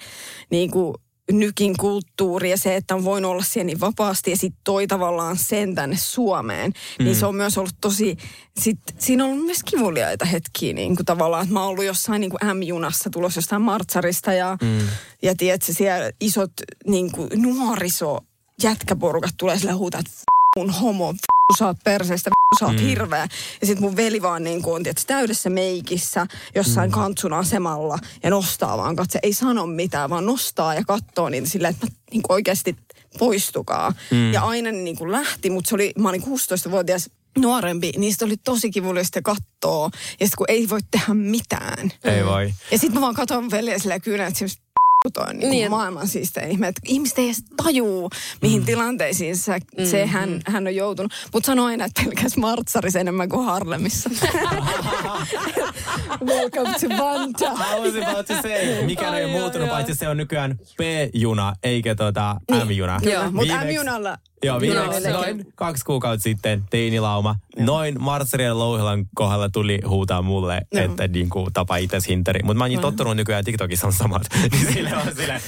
niin kuin, nykin kulttuuri ja se, että on voinut olla siellä niin vapaasti ja sitten toi tavallaan sen tänne Suomeen, mm. niin se on myös ollut tosi, sit, siinä on ollut myös kivuliaita hetkiä niin kuin tavallaan, että mä oon ollut jossain niin kuin M-junassa tulossa jostain Martsarista ja, mm. ja tiedätkö, siellä isot niin kuin nuoriso jätkäporukat tulee sille huutaa, että mun homo, sä oot perseestä, sä oot mm. hirveä. Ja sit mun veli vaan niin kuin on tietysti täydessä meikissä jossain mm. kantsun asemalla ja nostaa vaan katse. Ei sano mitään, vaan nostaa ja katsoo niitä silleen, että niin kuin oikeasti poistukaa. Mm. Ja aina niin kuin lähti, mutta se oli, mä olin 16-vuotias nuorempi, niistä oli tosi kivullista katsoa. Ja sitten kun ei voi tehdä mitään. Ei voi. Ja sitten mä vaan katson veliä silleen kyynä, että on niin niin, maailman siistein ihme. Että ihmiset ei edes tajuu, mihin mm. tilanteisiin se, mm. se hän, hän on joutunut. Mutta sano aina, että pelkäs Martsaris enemmän kuin Harlemissa. Welcome to Vantaa. I was about to say, ei ole muuttunut, paitsi se on nykyään P-juna, eikä tota niin. M-juna. Joo, mutta M-junalla Joo, viimeksi noin kaksi kuukautta sitten teinilauma. Joo. Noin Martsarien Louhelan kohdalla tuli huutaa mulle, Joo. että niin kuin, tapa itse hinteri. Mutta mä oon niin tottunut nykyään TikTokissa on samat. niin sille on silleen,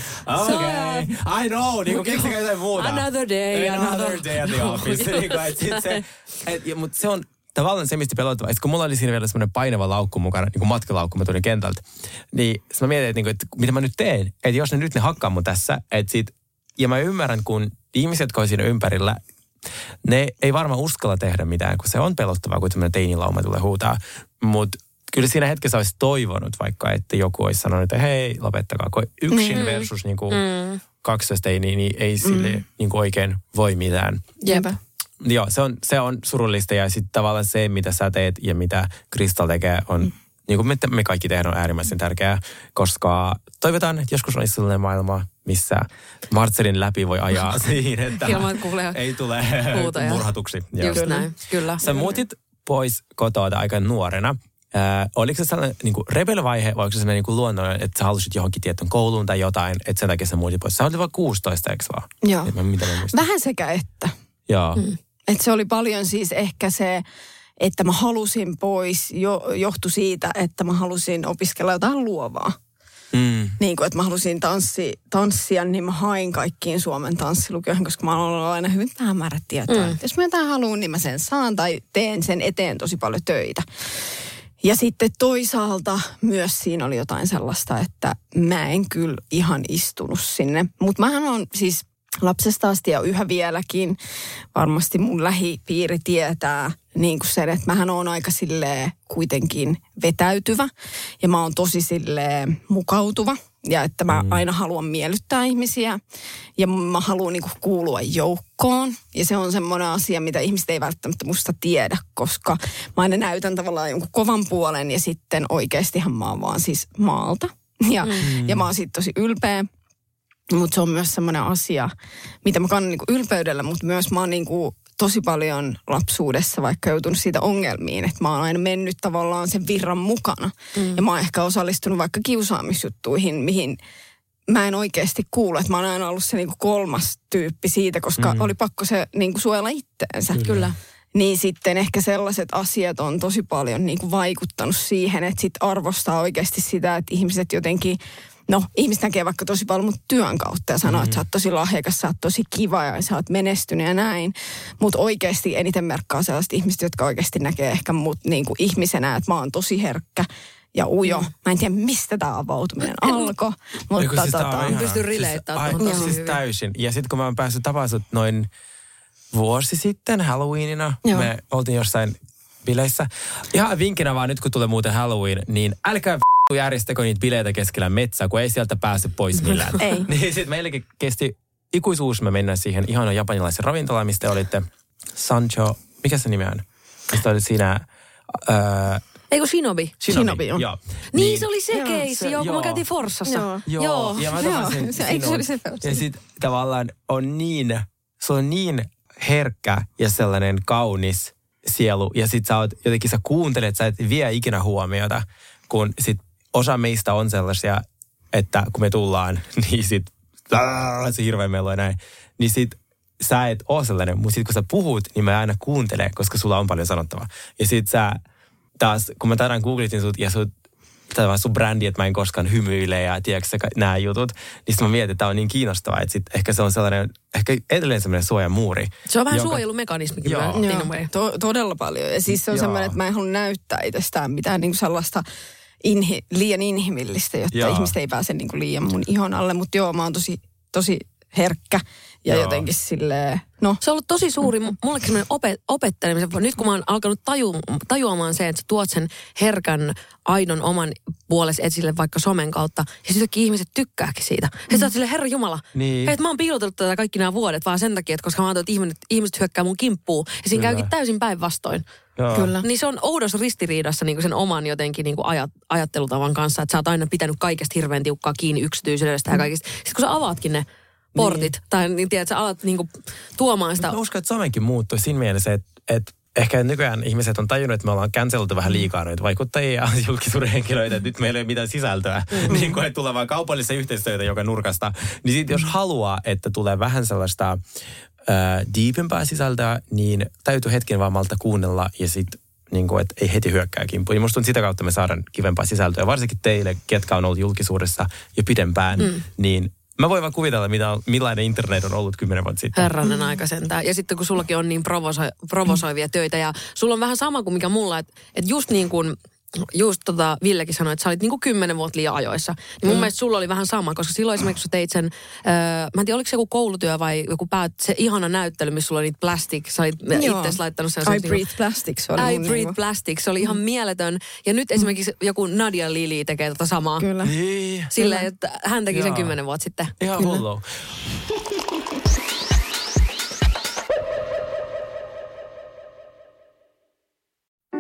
okay, I know, niin kuin keksikää jotain muuta. Another day, another, another- day at the office. niin kuin, et sit se, et, ja, mutta se on tavallaan se, mistä pelottavaa. Sitten kun mulla oli siinä vielä semmoinen painava laukku mukana, niin kuin matkalaukku, mä tulin kentältä, niin mä mietin, että, niin kuin, että mitä mä nyt teen. Että jos ne nyt ne hakkaa mun tässä, että sit, ja mä ymmärrän, kun ihmiset, jotka on siinä ympärillä, ne ei varmaan uskalla tehdä mitään, kun se on pelottavaa, kun tämmöinen teinilauma tulee huutaa. Mutta kyllä siinä hetkessä olisi toivonut vaikka, että joku olisi sanonut, että hei, lopettakaa. Kun yksin Mm. versus niin kuin mm. 12 teiniä, niin ei sille niin kuin oikein voi mitään. Jep. Joo, se on, se on surullista ja sitten tavallaan se, mitä sä teet ja mitä Kristal tekee, on, mm. niin kuin me, me kaikki tehdään, on äärimmäisen tärkeää, koska toivotaan, että joskus olisi sellainen maailma, missä Marcelin läpi voi ajaa siihen, että Ilman, ei tule huutoja. murhatuksi. Just näin, kyllä. Sä muutit pois kotoa aika nuorena. Äh, oliko se sellainen niin kuin rebel-vaihe vai oliko se sellainen niin kuin luonnollinen, että sä halusit johonkin tietyn kouluun tai jotain, että sen takia sä muutit pois? Sä olit vaan 16, eikö vaan? Joo. Mä- Mitä mä muistan? Vähän sekä että. Joo. Mm. Et se oli paljon siis ehkä se, että mä halusin pois, jo, johtui siitä, että mä halusin opiskella jotain luovaa. Mm. Niin kuin, että mä halusin tanssi, tanssia, niin mä hain kaikkiin Suomen tanssilukioihin, koska mä olen ollut aina hyvin hämärät tietoa. Mm. Että jos mä jotain haluan, niin mä sen saan tai teen sen eteen tosi paljon töitä. Ja sitten toisaalta myös siinä oli jotain sellaista, että mä en kyllä ihan istunut sinne. Mutta mähän on siis lapsesta asti ja yhä vieläkin, varmasti mun lähipiiri tietää niin kuin sen, että mähän on aika silleen kuitenkin vetäytyvä ja mä oon tosi silleen mukautuva ja että mä mm. aina haluan miellyttää ihmisiä ja mä haluan niin kuin kuulua joukkoon ja se on semmoinen asia, mitä ihmiset ei välttämättä musta tiedä, koska mä aina näytän tavallaan jonkun kovan puolen ja sitten oikeastihan mä oon vaan siis maalta ja, mm. ja mä oon siitä tosi ylpeä. Mutta se on myös semmoinen asia, mitä mä kannan niinku ylpeydellä, mutta myös mä oon niinku tosi paljon lapsuudessa vaikka joutunut siitä ongelmiin, että mä oon aina mennyt tavallaan sen virran mukana. Mm. Ja mä oon ehkä osallistunut vaikka kiusaamisjuttuihin, mihin mä en oikeasti kuulu. Että mä oon aina ollut se niinku kolmas tyyppi siitä, koska mm. oli pakko se niinku suojella itteensä. Kyllä. Niin sitten ehkä sellaiset asiat on tosi paljon niin kuin vaikuttanut siihen, että sit arvostaa oikeasti sitä, että ihmiset jotenkin, no ihmiset näkee vaikka tosi paljon mut työn kautta ja sanoo, mm-hmm. että sä oot tosi lahjakas, sä oot tosi kiva ja sä oot menestynyt ja näin. Mutta oikeasti eniten merkkaa sellaiset ihmiset, jotka oikeasti näkee ehkä mut niin kuin ihmisenä, että mä oon tosi herkkä ja ujo. Mä en tiedä, mistä tämä avautuminen alkoi, mutta siis on tota, ihanaa. Pystyn releittämään Siis, siis täysin. Ja sitten kun mä oon päässyt tapaamaan noin vuosi sitten Halloweenina, Joo. me oltiin jossain bileissä. Ihan vinkkinä vaan nyt kun tulee muuten Halloween, niin älkää järjestäkö niitä bileitä keskellä metsää, kun ei sieltä pääse pois millään. Ei. niin sitten meilläkin kesti ikuisuus me mennään siihen ihanan japanilaisen ravintolaan, mistä te olitte Sancho, mikä se nimi on? Mistä olit siinä... Öö, Eikö Shinobi? Shinobi, joo. joo. Niin, se oli se Joo, keissi, se- joo, kun joo. mä käytiin Forssassa. Joo. Joo, Joo. ja mä Joo, tapasin se- eikö se oli se? Ja sit tavallaan on niin, se on niin herkkä ja sellainen kaunis sielu. Ja sit sä oot, jotenkin sä kuuntelet, sä et vie ikinä huomiota, kun sit osa meistä on sellaisia, että kun me tullaan, niin sit "Aa", se hirveä melo ja näin. Niin sit sä et oo sellainen, mutta sit kun sä puhut, niin mä aina kuuntelen, koska sulla on paljon sanottavaa. Ja sit sä taas, kun mä tänään googlitin sut ja sut vaan sun brändi, että mä en koskaan hymyile ja tiedätkö nämä jutut, niin sitten mä mietin, että tämä on niin kiinnostavaa, että sit ehkä se on sellainen, ehkä edelleen sellainen suojamuuri. Se on vähän jonka- suojelumekanismikin Joo. myös, in Joo, way. to, todella paljon. Ja siis se on Joo. semmoinen, että mä en halua näyttää itsestään mitään niin sellaista inhi, liian inhimillistä, jotta Joo. joo. ihmiset ei pääse niin kuin liian mun ihon alle. Mutta joo, mä oon tosi, tosi herkkä ja Joo. jotenkin silleen, no Se on ollut tosi suuri, mullekin semmoinen opet, opettelemisen. Nyt kun mä oon alkanut taju, tajuamaan se, että sä tuot sen herkän, aidon oman puolesi esille vaikka somen kautta, ja sitten ihmiset tykkääkin siitä. Ja sitten sä oot silleen, herra Jumala, Niin. hei, että mä oon piilotellut tätä kaikki nämä vuodet vaan sen takia, että koska mä ajattelin, että ihmiset, ihmiset hyökkää mun kimppuun. Ja siinä Kyllä. käykin täysin päinvastoin. Joo. kyllä. Niin se on oudossa ristiriidassa niin sen oman jotenkin niin ajat, ajattelutavan kanssa, että sä oot aina pitänyt kaikesta hirveän tiukkaa kiinni yksityisyydestä ja kaikista. Sitten kun sä avaatkin ne portit, niin. tai niin tiedät, sä alat niin kuin, tuomaan sitä Mä uskon, että somekin muuttui siinä mielessä, että, että ehkä nykyään ihmiset on tajunnut, että me ollaan canceltu vähän liikaa noita vaikuttajia ja julkisuuden henkilöitä, että nyt meillä ei ole mitään sisältöä. Mm. niin kuin, että tulee vaan kaupallisia yhteistyötä joka nurkasta. Niin sitten jos haluaa, että tulee vähän sellaista deepempää sisältöä, niin täytyy hetken vaan malta kuunnella ja sitten niin kuin, että ei heti hyökkää kimppuun. Ja musta tuntuu, että sitä kautta me saadaan kivempaa sisältöä. Varsinkin teille, ketkä on ollut julkisuudessa jo pidempään, mm. niin Mä voin vaan kuvitella, mitä, millainen internet on ollut kymmenen vuotta sitten. Herranen aika sentään. Ja sitten kun sullakin on niin provoso- provosoivia töitä ja sulla on vähän sama kuin mikä mulla, että et just niin kuin just tota Villekin sanoi, että sä olit niinku kymmenen vuotta liian ajoissa. Niin mun mm. mielestä sulla oli vähän sama, koska silloin esimerkiksi sä teit sen, öö, mä en tiedä oliko se joku koulutyö vai joku päät, se ihana näyttely, missä sulla oli niitä plastic, sä olit itse laittanut sen. I breathe niinku, plastic, se oli I breathe niinku. plastic, se oli ihan mm. mieletön. Ja nyt esimerkiksi joku Nadia Lili tekee tota samaa. Kyllä. Niin. Silleen, että hän teki Jaa. sen kymmenen vuotta sitten. Ihan hullu.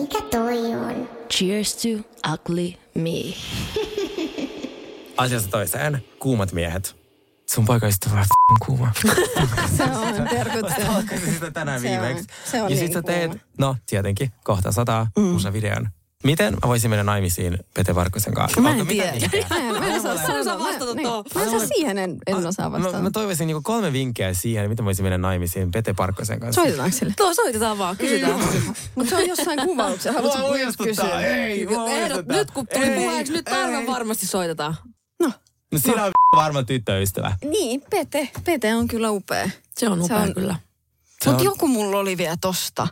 Mikä toi on? Cheers to ugly me. Asiasta toiseen. Kuumat miehet. Sun poikaystävä on f***n kuuma. se on terkut. sitä tänään viimeksi. Se on ja niin sit sä teet, kuuma. no tietenkin, kohta sataa mm. uuden videon. Miten mä voisin mennä naimisiin Pete Varkkosen kanssa? Mä Onko en mitään tiedä. Mä en- mä osaa sanoa. vastata Mä- tuohon. Mä en saa siihen, en, en osaa Mä, vastata. mä toivoisin niinku kolme vinkkejä siihen, miten mä voisin mennä naimisiin Pete Parkkosen kanssa. Soitetaanko sille? Tuo soitetaan vaan, kysytään. Mutta se on jossain kuvauksessa. Haluatko kysyä? ei, mua Ehdot, nyt kun tuli puheeksi, nyt aivan varmasti soitetaan. No, No sinä on varma tyttöystävä. niin, Pete. Pete on kyllä upea. Se on upea kyllä. Se Mutta on- joku mulla oli vielä tosta.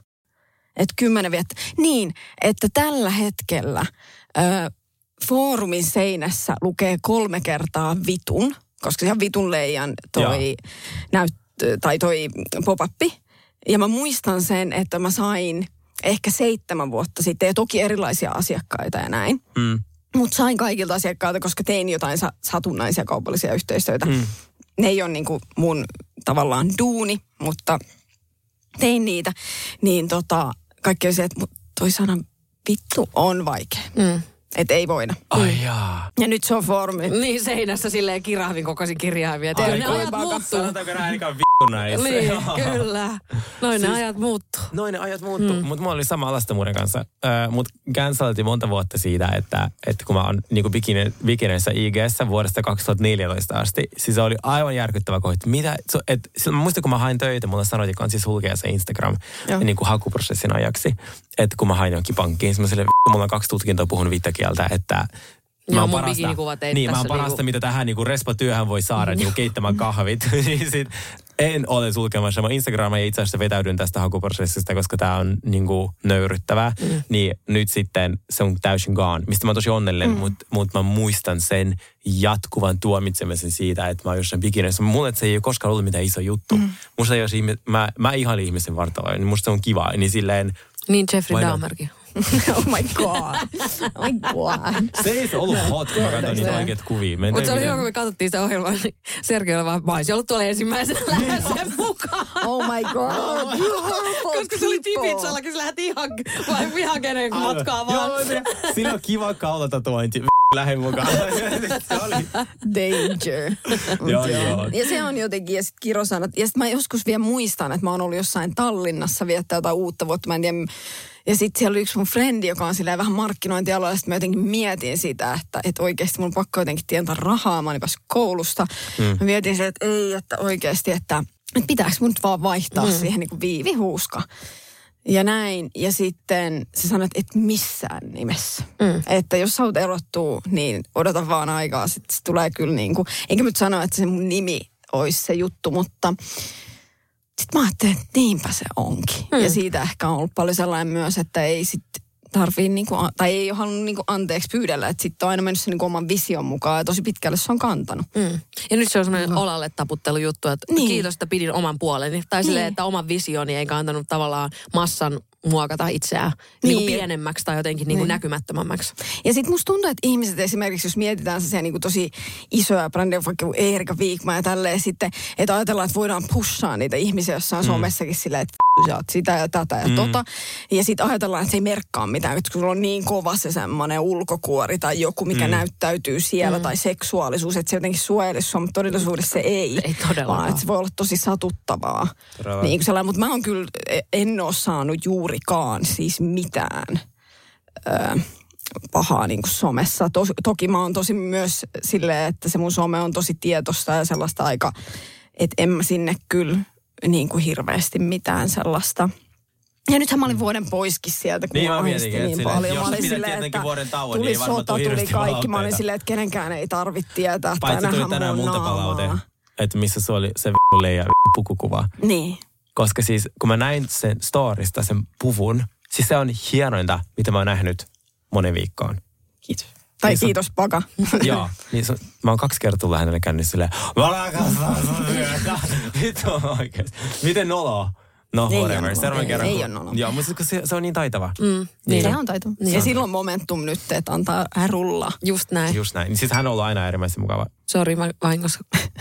Että kymmenen viettä. Niin, että tällä hetkellä ö, foorumin seinässä lukee kolme kertaa vitun, koska ihan vitun leijan toi näyt, tai toi pop-appi. Ja mä muistan sen, että mä sain ehkä seitsemän vuotta sitten, ja toki erilaisia asiakkaita ja näin. Mm. Mutta sain kaikilta asiakkailta, koska tein jotain sa- satunnaisia kaupallisia yhteistyötä. Mm. Ne ei ole niinku mun tavallaan duuni, mutta tein niitä. Niin tota, kaikki oli se, että mut toi sana vittu on vaikea. Mm. Että ei voida. Ai jaa. Ja nyt se on foorumi. Niin seinässä silleen kirahvin kokoisin kirjaimia. Ai, ne ajat muuttuu. Sanotaanko näin näissä? Niin, kyllä. Noin ne ajat muuttuu. Noin ne ajat muuttuu, mm. mutta mulla oli sama alastomuuden kanssa. Äh, mut canceltiin monta vuotta siitä, että, että kun mä oon niinku bikine, bikineissä IGssä vuodesta 2014 asti, siis se oli aivan järkyttävä kohta. että Mitä, so, et, mä muistan, kun mä hain töitä, mulla sanoi, että on siis hulkea se Instagram Joo. niin kuin hakuprosessin ajaksi. Että kun mä hain jonkin pankkiin, siis mä sille, "Vittu, mulla on kaksi tutkintoa puhunut viittokieltä, että Joo, oon teit niin, mä oon parasta, niinku- mitä tähän niinku respa-työhön voi saada, niinku keittämään kahvit. niin sit en ole sulkemassa. Mä Instagramin ja itse asiassa vetäydyn tästä hakuprosessista, koska tämä on niinku nöyryttävää. Mm. Niin nyt sitten se on täysin gone, mistä mä oon tosi onnellinen, mm. mutta mut mä muistan sen jatkuvan tuomitsemisen siitä, että mä oon jossain bikineissä. Mulle se ei ole koskaan ollut mitään iso juttu. Mm. Musta olisi, ihmi- mä, mä ihan ihmisen vartaloin, niin musta se on kiva. Niin silleen, Niin Jeffrey? Dahmerkin. oh my god. Oh my god. se ei se ollut hot, kun mä katsoin niitä oikeat kuvia. Mutta se oli hyvä, kun me katsottiin sitä ohjelmaa, niin Sergei oli vaan, mä olisin ollut tuolla ensimmäisenä lähdössä mukaan. Oh my god. You horrible Koska se oli. Tipitsallakin, se lähti ihan, vai ihan kenen matkaa vaan. Joo, se, siinä on kiva kaulatatointi. Lähden mukaan. Danger. Joo, joo. Ja se on jotenkin, ja sitten kirosanat. Ja sitten mä joskus vielä muistan, että mä oon ollut jossain Tallinnassa viettää jotain uutta vuotta. Mä en tiedä, ja sitten siellä oli yksi mun frendi, joka on silleen vähän markkinointialalla. Ja sitten mä jotenkin mietin sitä, että, että oikeasti mun on pakko jotenkin tientää rahaa. Mä olin päässyt koulusta. Mm. Mä mietin sitä, että ei, että oikeasti, että, että pitääkö mun nyt vaan vaihtaa mm. siihen niin kuin viivihuuska. Ja näin. Ja sitten se sanoi, että et missään nimessä. Mm. Että jos sä haluat erottua, niin odota vaan aikaa. Sitten se tulee kyllä niin kuin, enkä nyt sano, että se mun nimi olisi se juttu, mutta sitten mä ajattelin, että niinpä se onkin. Mm. Ja siitä ehkä on ollut paljon sellainen myös, että ei sitten tarvii niinku, tai ei ole halunnut niinku anteeksi pyydellä, että sitten on aina mennyt sen niinku oman vision mukaan ja tosi pitkälle se on kantanut. Mm. Ja nyt se on semmoinen olalle taputtelu juttu, että Niin. kiitos, että pidin oman puoleni. Tai Niin. silleen, että oman visioni ei kantanut tavallaan massan muokata itseään niin. Niin. Pienemmäksi tai jotenkin niin kuin Niin. näkymättömämmäksi. Ja sitten musta tuntuu, että ihmiset esimerkiksi, jos mietitään sellaisia niin tosi isoja brändejä, vaikka Erika Viikma ja tälleen sitten, että ajatellaan, että voidaan pushaa niitä ihmisiä jossain mm. somessakin silleen, että sä oot sitä ja tätä ja mm. tota. Ja sitten ajatellaan, että se ei merkkaa mitään, että kun sulla on niin kova se semmoinen ulkokuori tai joku, mikä mm. näyttäytyy siellä, mm. tai seksuaalisuus, että se jotenkin suojelisi sua, mutta todellisuudessa se ei. Ei todellakaan. Vaan että se voi olla tosi satuttavaa. Niin kuin mutta mä oon kyllä, en ole saanut juurikaan siis mitään. Öö, pahaa niin kuin somessa. To, toki mä oon tosi myös silleen, että se mun some on tosi tietosta ja sellaista aika, että en mä sinne kyllä niin kuin hirveästi mitään sellaista. Ja nythän mä olin vuoden poiskin sieltä, kun Niin, mä mietinkin, niin että paljon. Mä olin silleen, tietenkin että vuoden tauon, tuli niin ei varmaan sota, tuli kaikki. Mä olin silleen, että kenenkään ei tarvitse tietää. Paitsi tuli tänään mun multa palaute, naamaa. että missä se oli se vittu leija pukukuva. Niin. Koska siis kun mä näin sen storista, sen puvun, siis se on hienointa, mitä mä oon nähnyt monen viikkoon. Kiitos. Tai Niin sun- kiitos, Paka. Joo, niin se, mä oon kaksi kertaa tullut hänelle kännissä silleen, sun. Vittu oikeesti. Miten noloa? No, Ei whatever. Seuraavan Ei- kerran. ei kun- ole. Joo, mutta kun se, se on niin taitava. Mm, Niin. niin. Se on taito. Niin. Ja silloin momentum nyt, että antaa hän rullaa. Just näin. Just näin. Niin siis hän on ollut aina äärimmäisen mukava. Sori, mä vahingossa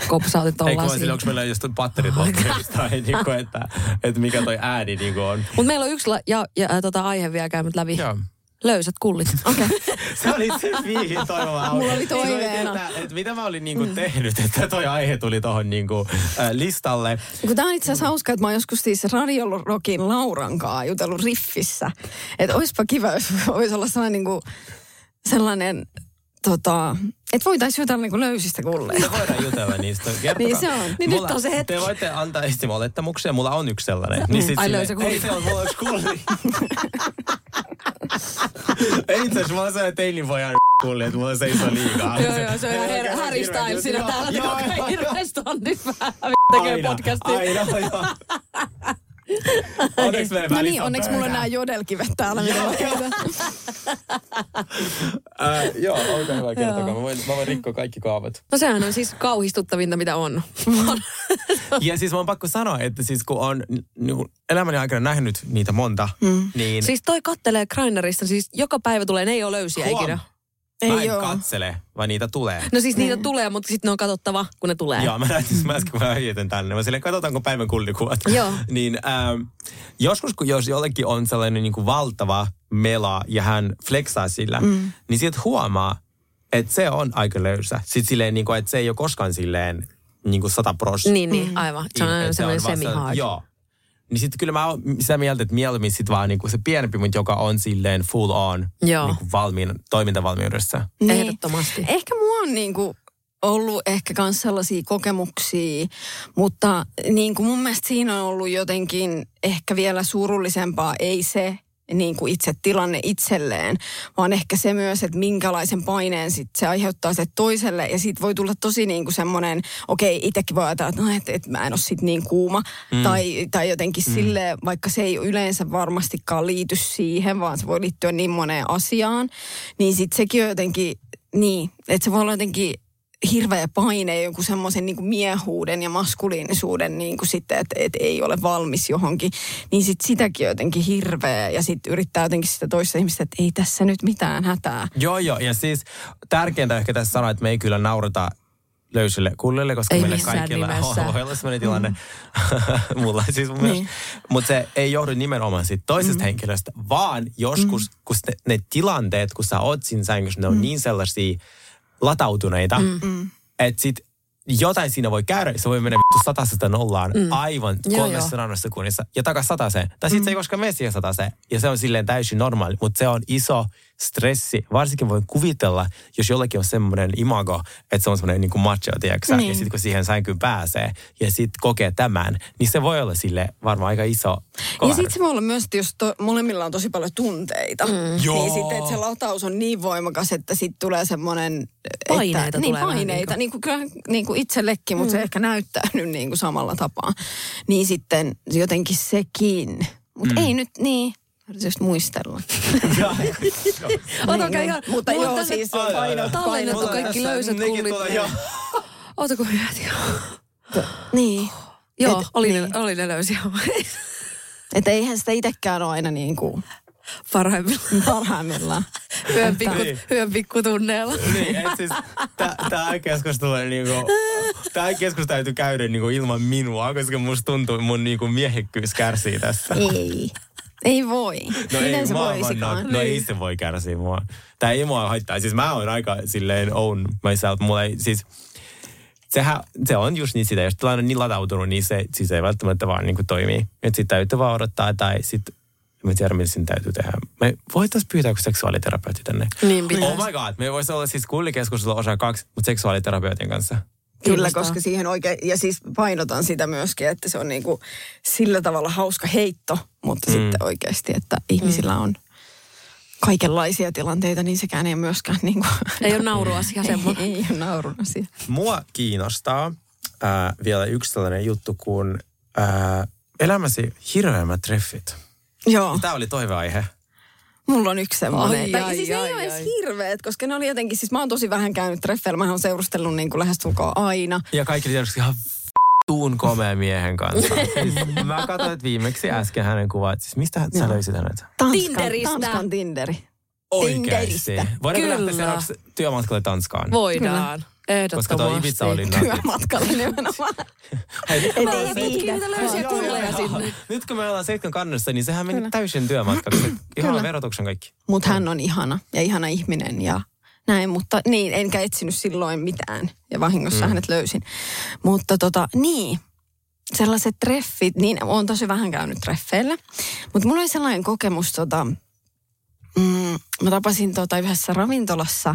kopsautin Ei tollaan kun onko meillä just patterit loppuneet tai niin kuin, että, että mikä toi ääni niin kuin on. Mutta meillä on yksi la- ja, ja, tota, aihe vielä käynyt läpi. Joo. Löysät kullit. Okei. Se oli se mihin toivoma Mulla oli toiveena. Että, että mitä mä olin niinku tehnyt, että toi aihe tuli tohon niinku, äh, listalle. Kun tämä on itse asiassa hauska, että mä oon joskus siis Radio Rockin Lauran kanssa jutellut riffissä. Että olisipa kiva, jos voisi olla sellainen, niin kuin, sellainen tota, että voitaisiin jutella niin kuin löysistä kulleista. Me voidaan jutella niistä. Kertokaa. Niin se on. Niin nyt on se hetki. Te voitte antaa esim. olettamuksia. Mulla on yksi sellainen. Niin sit Ai löysä kulli. Ei se on, mulla on yksi kulli. Itse asiassa, mulla on sellainen teinipojan kulli, että mulla seisoo liikaa. joo, joo, se on ihan Ei Harry hirveä täällä joka tonnin vähän tekee podcastia. Aina, joo. Onneksi meidän No niin, on onneksi mulla on nämä jodelkivet täällä. Äh, joo, olkaa hyvä, kertokaa. Mä voin, mä voin rikkoa kaikki kaavat. No sehän on siis kauhistuttavinta, mitä on. Ja siis mä oon pakko sanoa, että siis kun on elämäni aikana nähnyt niitä monta, mm. niin siis toi kattelee Grindrista, siis joka päivä tulee, ne ei ole löysiä Huom. ikinä. Mä en oo. katsele, vaan niitä tulee. No siis niitä tulee, mutta sitten ne on katsottava, kun ne tulee. Joo, mä näytin mä äsken, kun mä hietän tänne. Mä silleen, katsotaanko päivän kullikuvat. Joo. niin ähm, joskus, kun jos jollekin on sellainen niin kuin valtava mela ja hän flexaa sillä, mm. niin sieltä huomaa, että se on aika löysä. Sitten silleen, niin kuin, että se ei ole koskaan silleen niin kuin sata prosenttia. Niin, niin, aivan. Se on aina semmoinen semi-hard. Joo. Niin sitten kyllä mä oon sitä mieltä, että mieluummin sit vaan niinku se pienempi, mutta joka on silleen full on Joo. niinku valmiin, toimintavalmiudessa. Niin. Ehdottomasti. Ehkä mulla on niinku ollut ehkä myös sellaisia kokemuksia, mutta niin kuin mun mielestä siinä on ollut jotenkin ehkä vielä surullisempaa, ei se niin kuin itse tilanne itselleen, vaan ehkä se myös, että minkälaisen paineen sit se aiheuttaa se toiselle. Ja siitä voi tulla tosi niin kuin semmoinen, okei, itsekin voi ajatella, että, no, että, että mä en ole sit niin kuuma. Mm. Tai, tai jotenkin mm. sille, vaikka se ei yleensä varmastikaan liity siihen, vaan se voi liittyä niin moneen asiaan. Niin sitten sekin on jotenkin, niin, että se voi olla jotenkin hirveä paine jonkun semmoisen niin miehuuden ja maskuliinisuuden niin kuin sitten, että, että ei ole valmis johonkin. Niin sitten sitäkin jotenkin hirveä ja sitten yrittää jotenkin sitä toista ihmistä, että ei tässä nyt mitään hätää. Joo, joo. Ja siis tärkeintä ehkä tässä sanoa, että me ei kyllä naurata löysille kullille, koska Ei meille missään kaikilla nimessä. on, voi olla sellainen tilanne. Mulla siis mun Niin. niin. Mutta se ei johdu nimenomaan siitä toisesta mm. henkilöstä, vaan joskus, mm. kun ne, ne tilanteet, kun sä oot siinä sängyssä, ne on mm. niin sellaisia latautuneita, mm. että sit jotain siinä voi käydä, se voi mennä satasesta nollaan mm. aivan Joo, kolmessa joo. rannassa sekunnissa ja takas sataseen. Tai sitten mm. se ei koskaan mene siihen sataseen ja se on silleen täysin normaali, mutta se on iso stressi. Varsinkin voin kuvitella, jos jollekin on semmoinen imago, että se on semmoinen niin kuin macho, tiedätkö Niin. ja sitten kun siihen sänkyyn pääsee ja sitten kokee tämän, niin se voi olla sille varmaan aika iso Ja kolari. sitten se voi olla myös, että jos to, molemmilla on tosi paljon tunteita, mm. Joo. niin sitten, että se lataus on niin voimakas, että sitten tulee semmoinen... Paineita että, tulee Niin, paineita. Niin kuin, kyllä niin kuin itsellekin, mutta se ehkä näyttäytyy niin kuin samalla tapaa. Niin sitten jotenkin sekin. Mutta mm. ei nyt niin... Just muistella. Otakaa ihan... Mutta joo, siis Tallennettu painot. kaikki löysät kullit. joo. Ootako hyvät? Niin. Joo, Et- oli, niin. ne, oli ne löysiä. Että eihän sitä itsekään ole aina niin kuin Parhaimmillaan. Parhaimmillaan. Yön, pikku, yön pikkutunneilla. Niin, et siis tämä keskustelu niinku, tää keskustelu täytyy käydä niinku ilman minua, koska musta tuntuu, mun niinku miehekkyys kärsii tässä. Ei. Ei voi. No Miten ei, se voisikaan? vaan- No ei se voi kärsiä mua. Tää ei mua haittaa. Siis mä oon aika silleen own myself. Mulla ei, siis sehän, se on just niin sitä, jos tilanne on niin latautunut, niin se, siis ei välttämättä vaan niin kuin toimii. Että sit täytyy vaan odottaa tai sit mä tiedä, mitä siinä täytyy tehdä. Me voitaisiin pyytää joku seksuaaliterapeutti tänne. Niin pitäisi. Oh my god, me voisi olla siis kullikeskustelu osa kaksi, mutta seksuaaliterapeutin kanssa. Kyllä, koska siihen oikein, ja siis painotan sitä myöskin, että se on niinku sillä tavalla hauska heitto, mutta mm. sitten oikeasti, että ihmisillä on kaikenlaisia tilanteita, niin sekään ei ole myöskään niinku, Ei ole nauruasia ei, semmoinen. ei ole naurun asia. Mua kiinnostaa ää, vielä yksi sellainen juttu kuin ää, elämäsi hirveämmät treffit. Joo, Tämä oli toiveaihe. mulla on yksi semmoinen. Ai, tai ai, siis ne ai, ei ole edes ai. hirveet, koska ne oli jotenkin, siis mä oon tosi vähän käynyt treffeillä, mä oon seurustellut niin kuin lähestulkoon aina. Ja kaikki tietysti ihan tuun komea miehen kanssa. Siis mä katsoin viimeksi äsken hänen kuvat. Siis mistä sä Joo. löysit hänet? Tanskan, Tinderistä. Tanskan Tinderi. Oikeesti. Tinderistä. Voidaanko Kyllä. lähteä seuraavaksi työmatkalle Tanskaan? Voidaan. Koska tuo Ehdottomasti. Ibiza oli natit. Työmatkalle nimenomaan. Hei, ei oon tutkinut viihde. niitä löysiä kulleja sinne. Nyt kun me ollaan seitsemän kannassa, niin sehän meni Kyllä. täysin työmatkaksi. Ihan verotuksen kaikki. Mutta hän on ihana ja ihana ihminen ja näin, mutta niin, enkä etsinyt silloin mitään ja vahingossa mm. hänet löysin. Mutta tota, niin, sellaiset treffit, niin olen tosi vähän käynyt treffeillä, mutta mulla oli sellainen kokemus, tota, mm, mä tapasin tota yhdessä ravintolassa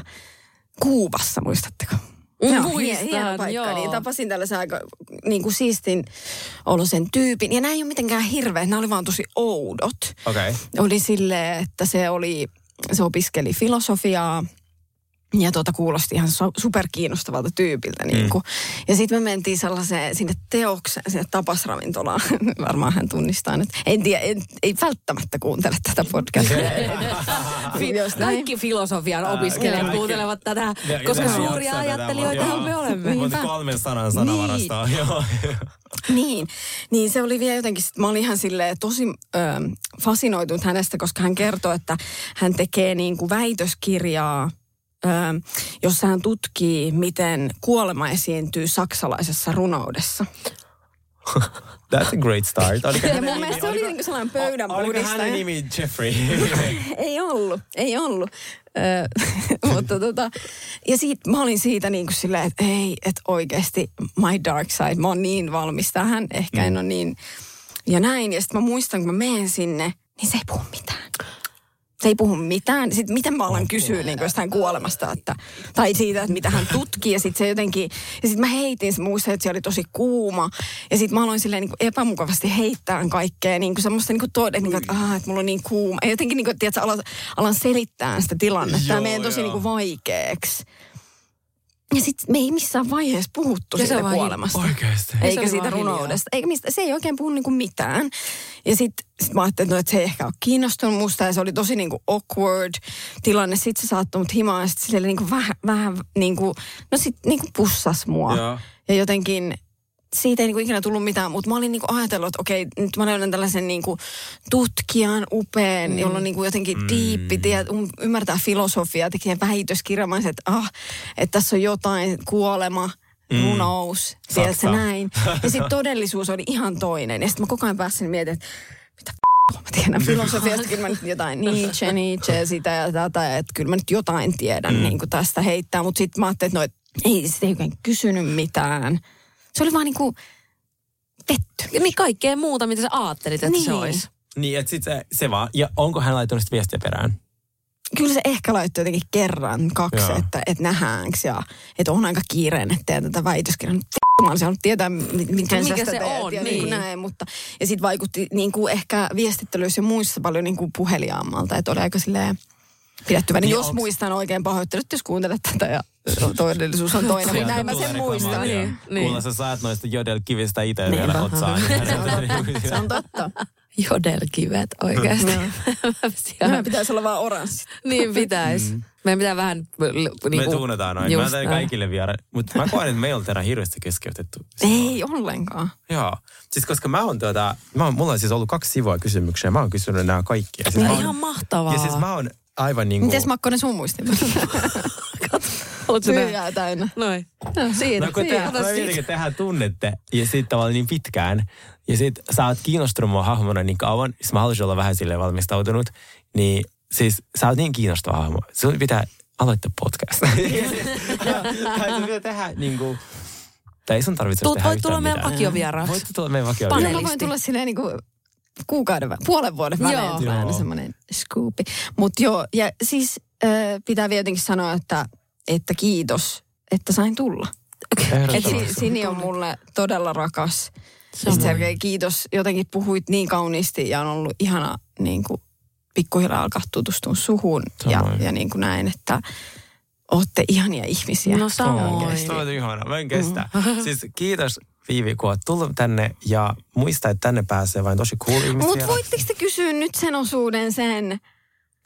Kuubassa, muistatteko? Joo, Muistan, hie- hieno paikka. joo. Niin tapasin tällaisen aika niin kuin siistin olosen tyypin. Ja nämä ei ole mitenkään hirveät, nämä oli vaan tosi oudot Okei. Okay. oli silleen, että se oli, se opiskeli filosofiaa ja tuota kuulosti ihan su- superkiinnostavalta tyypiltä. Niin kuin. Ja sitten me mentiin sellaiseen sinne teokseen, sinne tapasravintolaan. Varmaan hän tunnistaa nyt. En tiedä, en, ei välttämättä kuuntele tätä podcastia. Fi- Jos näin. Kaikki filosofian opiskelijat kaikki. kuuntelevat tätä, Ja- koska ja suuria ajattelijoita me olemme. Mutta kolmen sanan sanavarastoa. Joo. Niin, niin se oli vielä jotenkin, sit mä olin ihan silleen tosi ö, fasinoitunut hänestä, koska hän kertoi, että hän tekee niin kuin väitöskirjaa, jossa hän tutkii, miten kuolema esiintyy saksalaisessa runoudessa. That's a great start. Oliko Ja mun mielestä se oli oliko- niin kuin sellainen pöydän Oliko hänen nimi Jeffrey? Ei ollut, ei ollut. Mutta tota, ja siitä, mä olin siitä niin kuin silleen, että ei, että oikeasti my dark side, mä oon niin valmis tähän, ehkä en ole niin, ja näin. Ja sitten mä muistan, kun mä menen sinne, niin se ei puhu mitään. Se ei puhu mitään. Sitten miten mä alan kysyä niin jostain kuolemasta, että, tai siitä, että mitä hän tutkii. Ja sitten se jotenkin, ja sitten mä heitin, mä muistan, että se oli tosi kuuma. Ja sitten mä aloin silleen niin kuin epämukavasti heittää kaikkea, niin kuin semmoista niin kuin tode, niin kuin, että, ah, että mulla on niin kuuma. Ja jotenkin, niin kuin, tiedätkö, alan, alan selittää sitä tilannetta. Tämä menee tosi joo. niin kuin vaikeaksi. Ja sitten me ei missään vaiheessa puhuttu Ja siitä kuolemasta. Oikeesti. se Eikä oli siitä runoudesta. Eikä mistä, se ei oikein puhu niinku mitään. Ja sitten sit mä ajattelin, että se ei ehkä ole kiinnostunut musta. Ja se oli tosi niinku awkward tilanne. Sitten se saattoi mut himaan. Ja sitten niinku vähän, vähän niinku, no sit niinku pussas mua. Joo. Ja jotenkin siitä ei niinku ikinä tullut mitään, mutta mä olin niinku ajatellut, että okei, nyt mä löydän tällaisen niinku tutkijan upean, mm. jolla on niinku jotenkin mm. diippi, tiedät, um- ymmärtää filosofiaa, tekee olisin, että, ah, että tässä on jotain, kuolema, mm. runous, tiedätkö näin. Ja sitten todellisuus oli ihan toinen. Ja sitten mä koko ajan pääsin mietin, että mitä mä tiedän filosofiasta, kyllä mä nyt jotain Nietzsche, Nietzsche ja sitä ja tätä, että kyllä mä nyt jotain tiedän mm. niin kuin tästä heittää, mutta sitten mä ajattelin, että no, et ei sitä ei kysynyt mitään. Se oli vaan niin kuin petty. Niin kaikkea muuta, mitä sä ajattelit, että Niin. se olisi. Niin, että sit se, se vaan. Ja onko hän laittanut sitä viestiä perään? Kyllä se ehkä laittoi jotenkin kerran, kaksi, Joo. että, että nähdäänkö ja että on aika kiireen, että teen tätä väitöskirjaa. Nyt Mä olisin halunnut tietää, mi- miten Mikä sä sitä se teet on, ja niin. kuin näin. Mutta, ja sitten vaikutti niin kuin ehkä viestittelyissä ja muissa paljon niin kuin puheliaammalta, että oli aika silleen pidettyväinen. Niin jos onks- muistan oikein pahoittelut, jos kuuntelet tätä ja todellisuus on toinen, mutta näin mä sen muistan. Niin, niin. Kuulla sä saat noista jodelkivistä itse Niinpä. vielä otsaan. Se on totta. Jodelkivet oikeasti. Nämä pitäisi olla vaan oranssit. niin pitäisi. Meidän pitää vähän... Me Niinku, tuunataan noin. Mä teen kaikille viera. Mutta mä koen, että me ei ole tänään hirveästi keskeytetty. Ei ollenkaan. Joo. Siis koska mä oon tuota, mä oon, mulla on siis ollut kaksi sivua kysymyksiä. Mä oon kysynyt nämä kaikki. Ja siis mä oon, Ihan mahtavaa. ja siis mä oon aivan niin kuin... Mites Makkonen sun muistin? Näin? Tyhjää täynnä. Noin. Siinä. No kun te, siinä. jotenkin tehdään tunnette ja sitten tavallaan niin pitkään. Ja sitten sä oot kiinnostunut mua hahmona niin kauan. Siis mä haluaisin olla vähän silleen valmistautunut. Niin siis sä oot niin kiinnostava hahmo. Sun pitää aloittaa podcast. tai sun pitää tehdä niin kuin, tai ei sun tarvitse Tuut, tehdä voit yhtään tulla meidän vakiovieraaksi. Voit tulla meidän vakiovieraaksi. mä voin Panelisti. tulla silleen niinku kuukauden, vä- puolen vuoden välein Joo. tulee aina semmoinen scoopi. Mutta joo, ja siis äh, pitää vielä jotenkin sanoa, että, että kiitos, että sain tulla. Et Sini on mulle todella rakas. Sergei, kiitos. Jotenkin puhuit niin kauniisti ja on ollut ihana niin kuin, pikkuhiljaa alkaa tutustua suhun. Ja, Samoin. ja niin kuin näin, että ootte ihania ihmisiä. No samoin. Toi on ihana. Mä en kestä. Siis kiitos Viivi, kun oot tullut tänne ja muista, että tänne pääsee vain tosi cool ihmisiä. Mutta voitteko te kysyä nyt sen osuuden sen?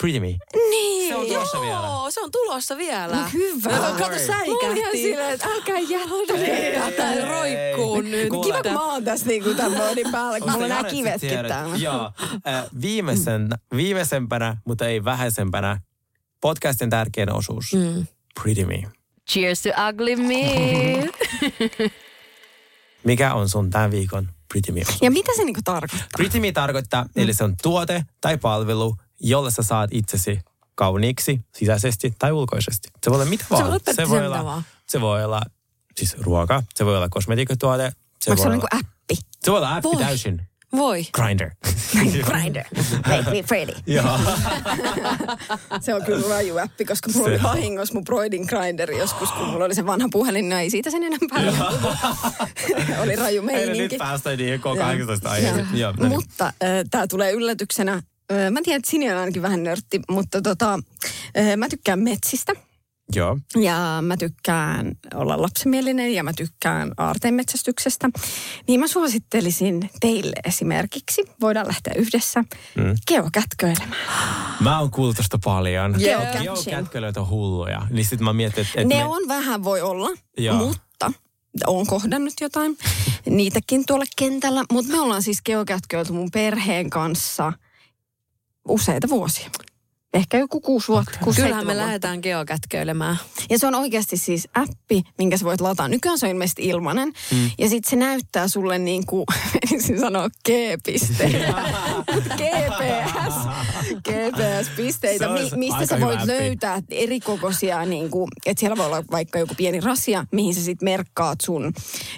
Pretty me. Niin. Se on tulossa vielä. Joo, se on tulossa vielä. No hyvä. No, kato, säikähti. silleen, että älkää jättäkää. Tää roikkuu nyt. Kuule. Kiva, kun mä oon tässä niinku tämän moodin päällä, kun mulla on te kivetkin täällä. Joo. Äh, viimeisen, viimeisempänä, mutta ei vähäisempänä, podcastin tärkein osuus. Mm. Pretty me. Cheers to ugly me. Mikä on sun tämän viikon Pretty me osuus? Ja mitä se niinku tarkoittaa? Pretty me tarkoittaa, eli se on tuote tai palvelu, jolla sä saat itsesi kauniiksi sisäisesti tai ulkoisesti. Se voi olla mitä vaan. voi olla periaatteessa voi olla, se voi olla siis ruoka, se voi olla kosmetiikkatuote. Se Onko se voi niinku olla, appi? se voi olla appi Voi. täysin. Voi. Grinder. Grinder. Make me pretty. Joo. Se on kyllä raju appi, koska mulla oli Se on. vahingossa mun Broidin Grinder joskus, kun mulla oli se vanha puhelin, no ei siitä sen enempää. oli raju Ei nyt meininki. päästä niin koko Joo. 18 aiheeseen. Niin. Mutta äh, tämä tulee yllätyksenä. Mä tiedän, että Sini on ainakin vähän nörtti, mutta tota, mä tykkään metsistä. Joo. Ja mä tykkään olla lapsimielinen ja mä tykkään aarteenmetsästyksestä. Niin mä suosittelisin teille esimerkiksi, voidaan lähteä yhdessä, mm. geokätköilemään. Mä oon kuullut tosta paljon. Geocaching. Geokätkölöitä on hulluja. Niin sit mä mietin, että... et Ne me, on vähän voi olla, Joo. mutta on kohdannut jotain. Niitäkin tuolla kentällä. Mutta me ollaan siis geokätköilty mun perheen kanssa useita vuosia. Ehkä joku kuusi vuotta. Okay. Kuusi, Kyllähän me lähdetään geokätköilemään. Ja se on oikeasti siis appi, minkä sä voit lataa. Nykyään se on ilmeisesti ilmanen. Mm. Ja sitten se näyttää sulle niin kuin, ensin sanoa G-pisteitä. GPS. GPS-pisteitä, Se mi- mistä sä voit appi. löytää eri kokoisia, niin kuin, että siellä voi olla vaikka joku pieni rasia, mihin sä sitten merkkaat sun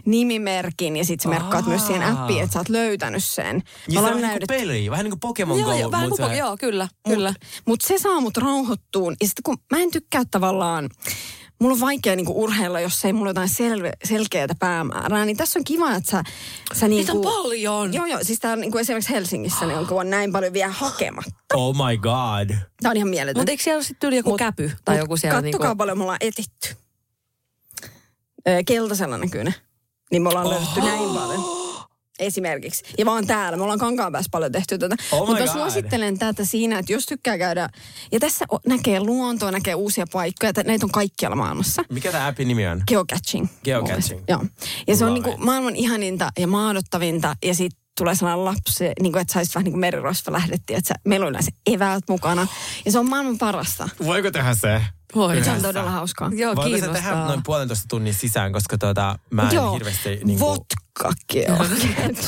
nimimerkin. Ja sitten sä merkkaat myös siihen appiin, että sä oot löytänyt sen. Ja se ollaan on vähän niin kuin peli, vähän niin kuin Pokemon Joo, Go. joo, vähän mut kuin, se- joo, kyllä, kyllä. Mutta se saa mut rauhoittuun. Ja sitten kun mä en tykkää tavallaan, mulla on vaikea niinku urheilla, jos ei mulla ole jotain sel- selkeää päämäärää. Niin tässä on kiva, että sä, sä Niitä niinku... on paljon. Joo, joo. Siis tää on niinku esimerkiksi Helsingissä, niin on, kun on näin paljon vielä hakematta. Oh my god. Tää on ihan mieletön. Mutta eikö siellä ole sitten joku Mut- käpy tai Mut joku siellä Kattokaa niinku... paljon me ollaan etitty. Keltaisella näkyy ne. Niin me ollaan löydetty näin paljon. Esimerkiksi. Ja vaan täällä. Me ollaan kankaan päässä paljon tehty tätä. Oh Mutta God. suosittelen tätä siinä, että jos tykkää käydä... Ja tässä näkee luontoa, näkee uusia paikkoja. Tä- Näitä on kaikkialla maailmassa. Mikä tämä appin nimi on? Geocaching. Geocaching. Joo. Ja se on Love niinku it. maailman ihaninta ja maadottavinta. Ja sitten tulee sellainen lapsi, niin kuin, että sä olisit vähän niin kuin merirosva lähdettiin, että meillä on yleensä eväät mukana. Ja se on maailman parasta. Voiko tehdä se? Voi. Se on todella hauskaa. Joo, Voiko se kiinnostaa. tehdä noin puolentoista tunnin sisään, koska tuota, mä en Joo. hirveästi... Niin kuin,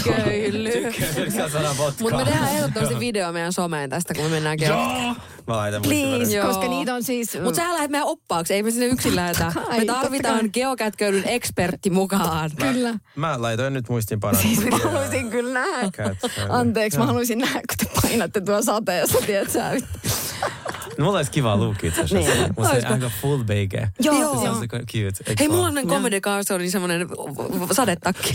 Köily. Tykkäätkö sä saada vodkaa? Mutta me tehdään ehdottomasti video meidän someen tästä, kun me mennään geokätkö. Joo! Mä laitan Please. Joo. koska niitä on siis... Mutta sä lähdet meidän oppaaksi, ei me sinne yksin lähetä. Me tarvitaan geokätköilyn ekspertti mukaan. Kyllä. Mä laitoin nyt muistiinpanoja. Siis mä haluaisin kyllä nähdä. Anteeksi, mä haluaisin nähdä, kun te painatte tuon sateessa, tiedät sä. No, mulla olisi kiva luukki itse asiassa. Niin. Mulla olisi Olisiko? aika full bake. Joo. Se on se cute. Hei, mulla on näin Comedy Carsonin semmonen sadetakki.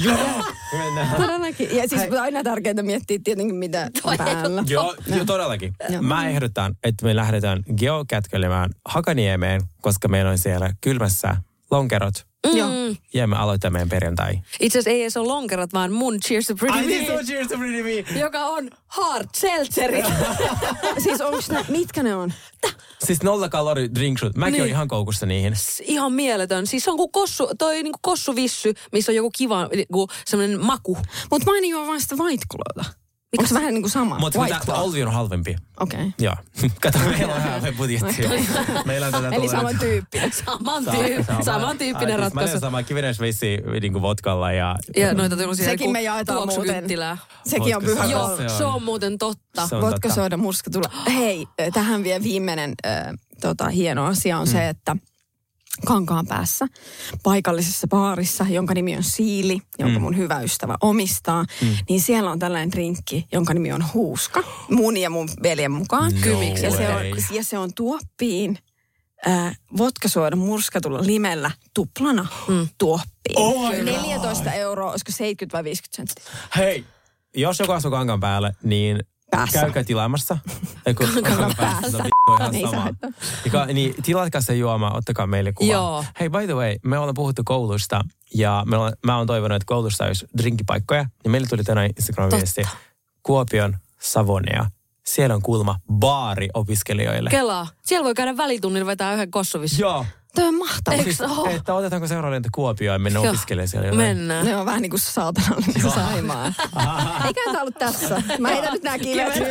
Mennään. Todellakin. Ja siis aina tärkeintä miettiä tietenkin, mitä on päällä. Joo, jo, todellakin. Joo. Mä ehdotan, että me lähdetään geokätkelemään Hakaniemeen, koska meillä on siellä kylmässä lonkerot. Joo. Ja me aloitamme meidän perjantai. Itse asiassa ei edes ole lonkerot, vaan mun Cheers to Pretty Ai niin, Me, se on Cheers to Pretty Me. joka on hard seltzerit. Siis onks ne, mitkä ne on? Siis nolla kalori drink shoot. Mäkin Niin. niin. ihan koukussa niihin. Ihan mieletön. Siis se on kuin kossu, toi niinku kossuvissy, missä on joku kiva niinku semmoinen maku. Mut mä aina juon vaan sitä Onko se vähän niinku sama? Mutta Claw. Olvi on halvempi. Okei. Okay. Joo. Kato, meillä on ihan budjetti. Meillä on tätä Eli sama tyyppi. Saman, tyy- samantyyppinen Ai, siis Mä ratkaisu. teen sama kivinen sveissi niin vodkalla ja... Ja noita tällaisia Sekin niinku me jaetaan muuten. Sekin on pyhä se Joo, on- se on- se on muuten totta. Vodka soda murska tulee. Hei, tähän vielä viimeinen tota, hieno asia on mm. se, että Kankaan päässä paikallisessa baarissa, jonka nimi on Siili, jonka mm. mun hyvä ystävä omistaa, mm. niin siellä on tällainen drinkki, jonka nimi on Huuska, mun ja mun veljen mukaan. No ja, se on, ja se on tuoppiin äh, vodkasuodan murskatulla limellä tuplana mm. tuoppiin. Oh my God. 14 euroa, olisiko 70 vai 50 senttiä? Hei, jos joku asuu kankan päälle, niin Päässä. käykää tilaamassa. Kankan päässä. On ihan Ei saa sama. Joka, niin tilatkaa se juoma, ottakaa meille kuva. Joo. Hei, by the way, me ollaan puhuttu koulusta ja me ollaan, mä oon toivonut, että koulussa olisi drinkipaikkoja. Ja meille tuli tänään Instagram-viesti Kuopion Savonia. Siellä on kuulma baari opiskelijoille. Kelaa. Siellä voi käydä välitunnilla vetää yhden kossuvis. Joo. Toi on mahtavaa. Eikö Siis, se oo? että otetaanko seuraava lento Kuopioon ja mennä opiskelemaan siellä jotain. Mennään. Ne on vähän niin kuin saatanallinen saimaa. Eikä tämä ollut tässä. Mä heitän nyt nää kivet.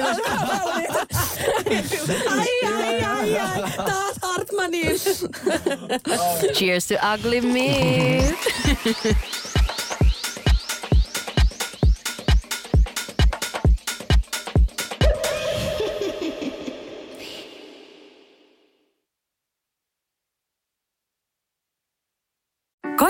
Ai, ai, ai, ai. Taas Hartmanin. Cheers to ugly me.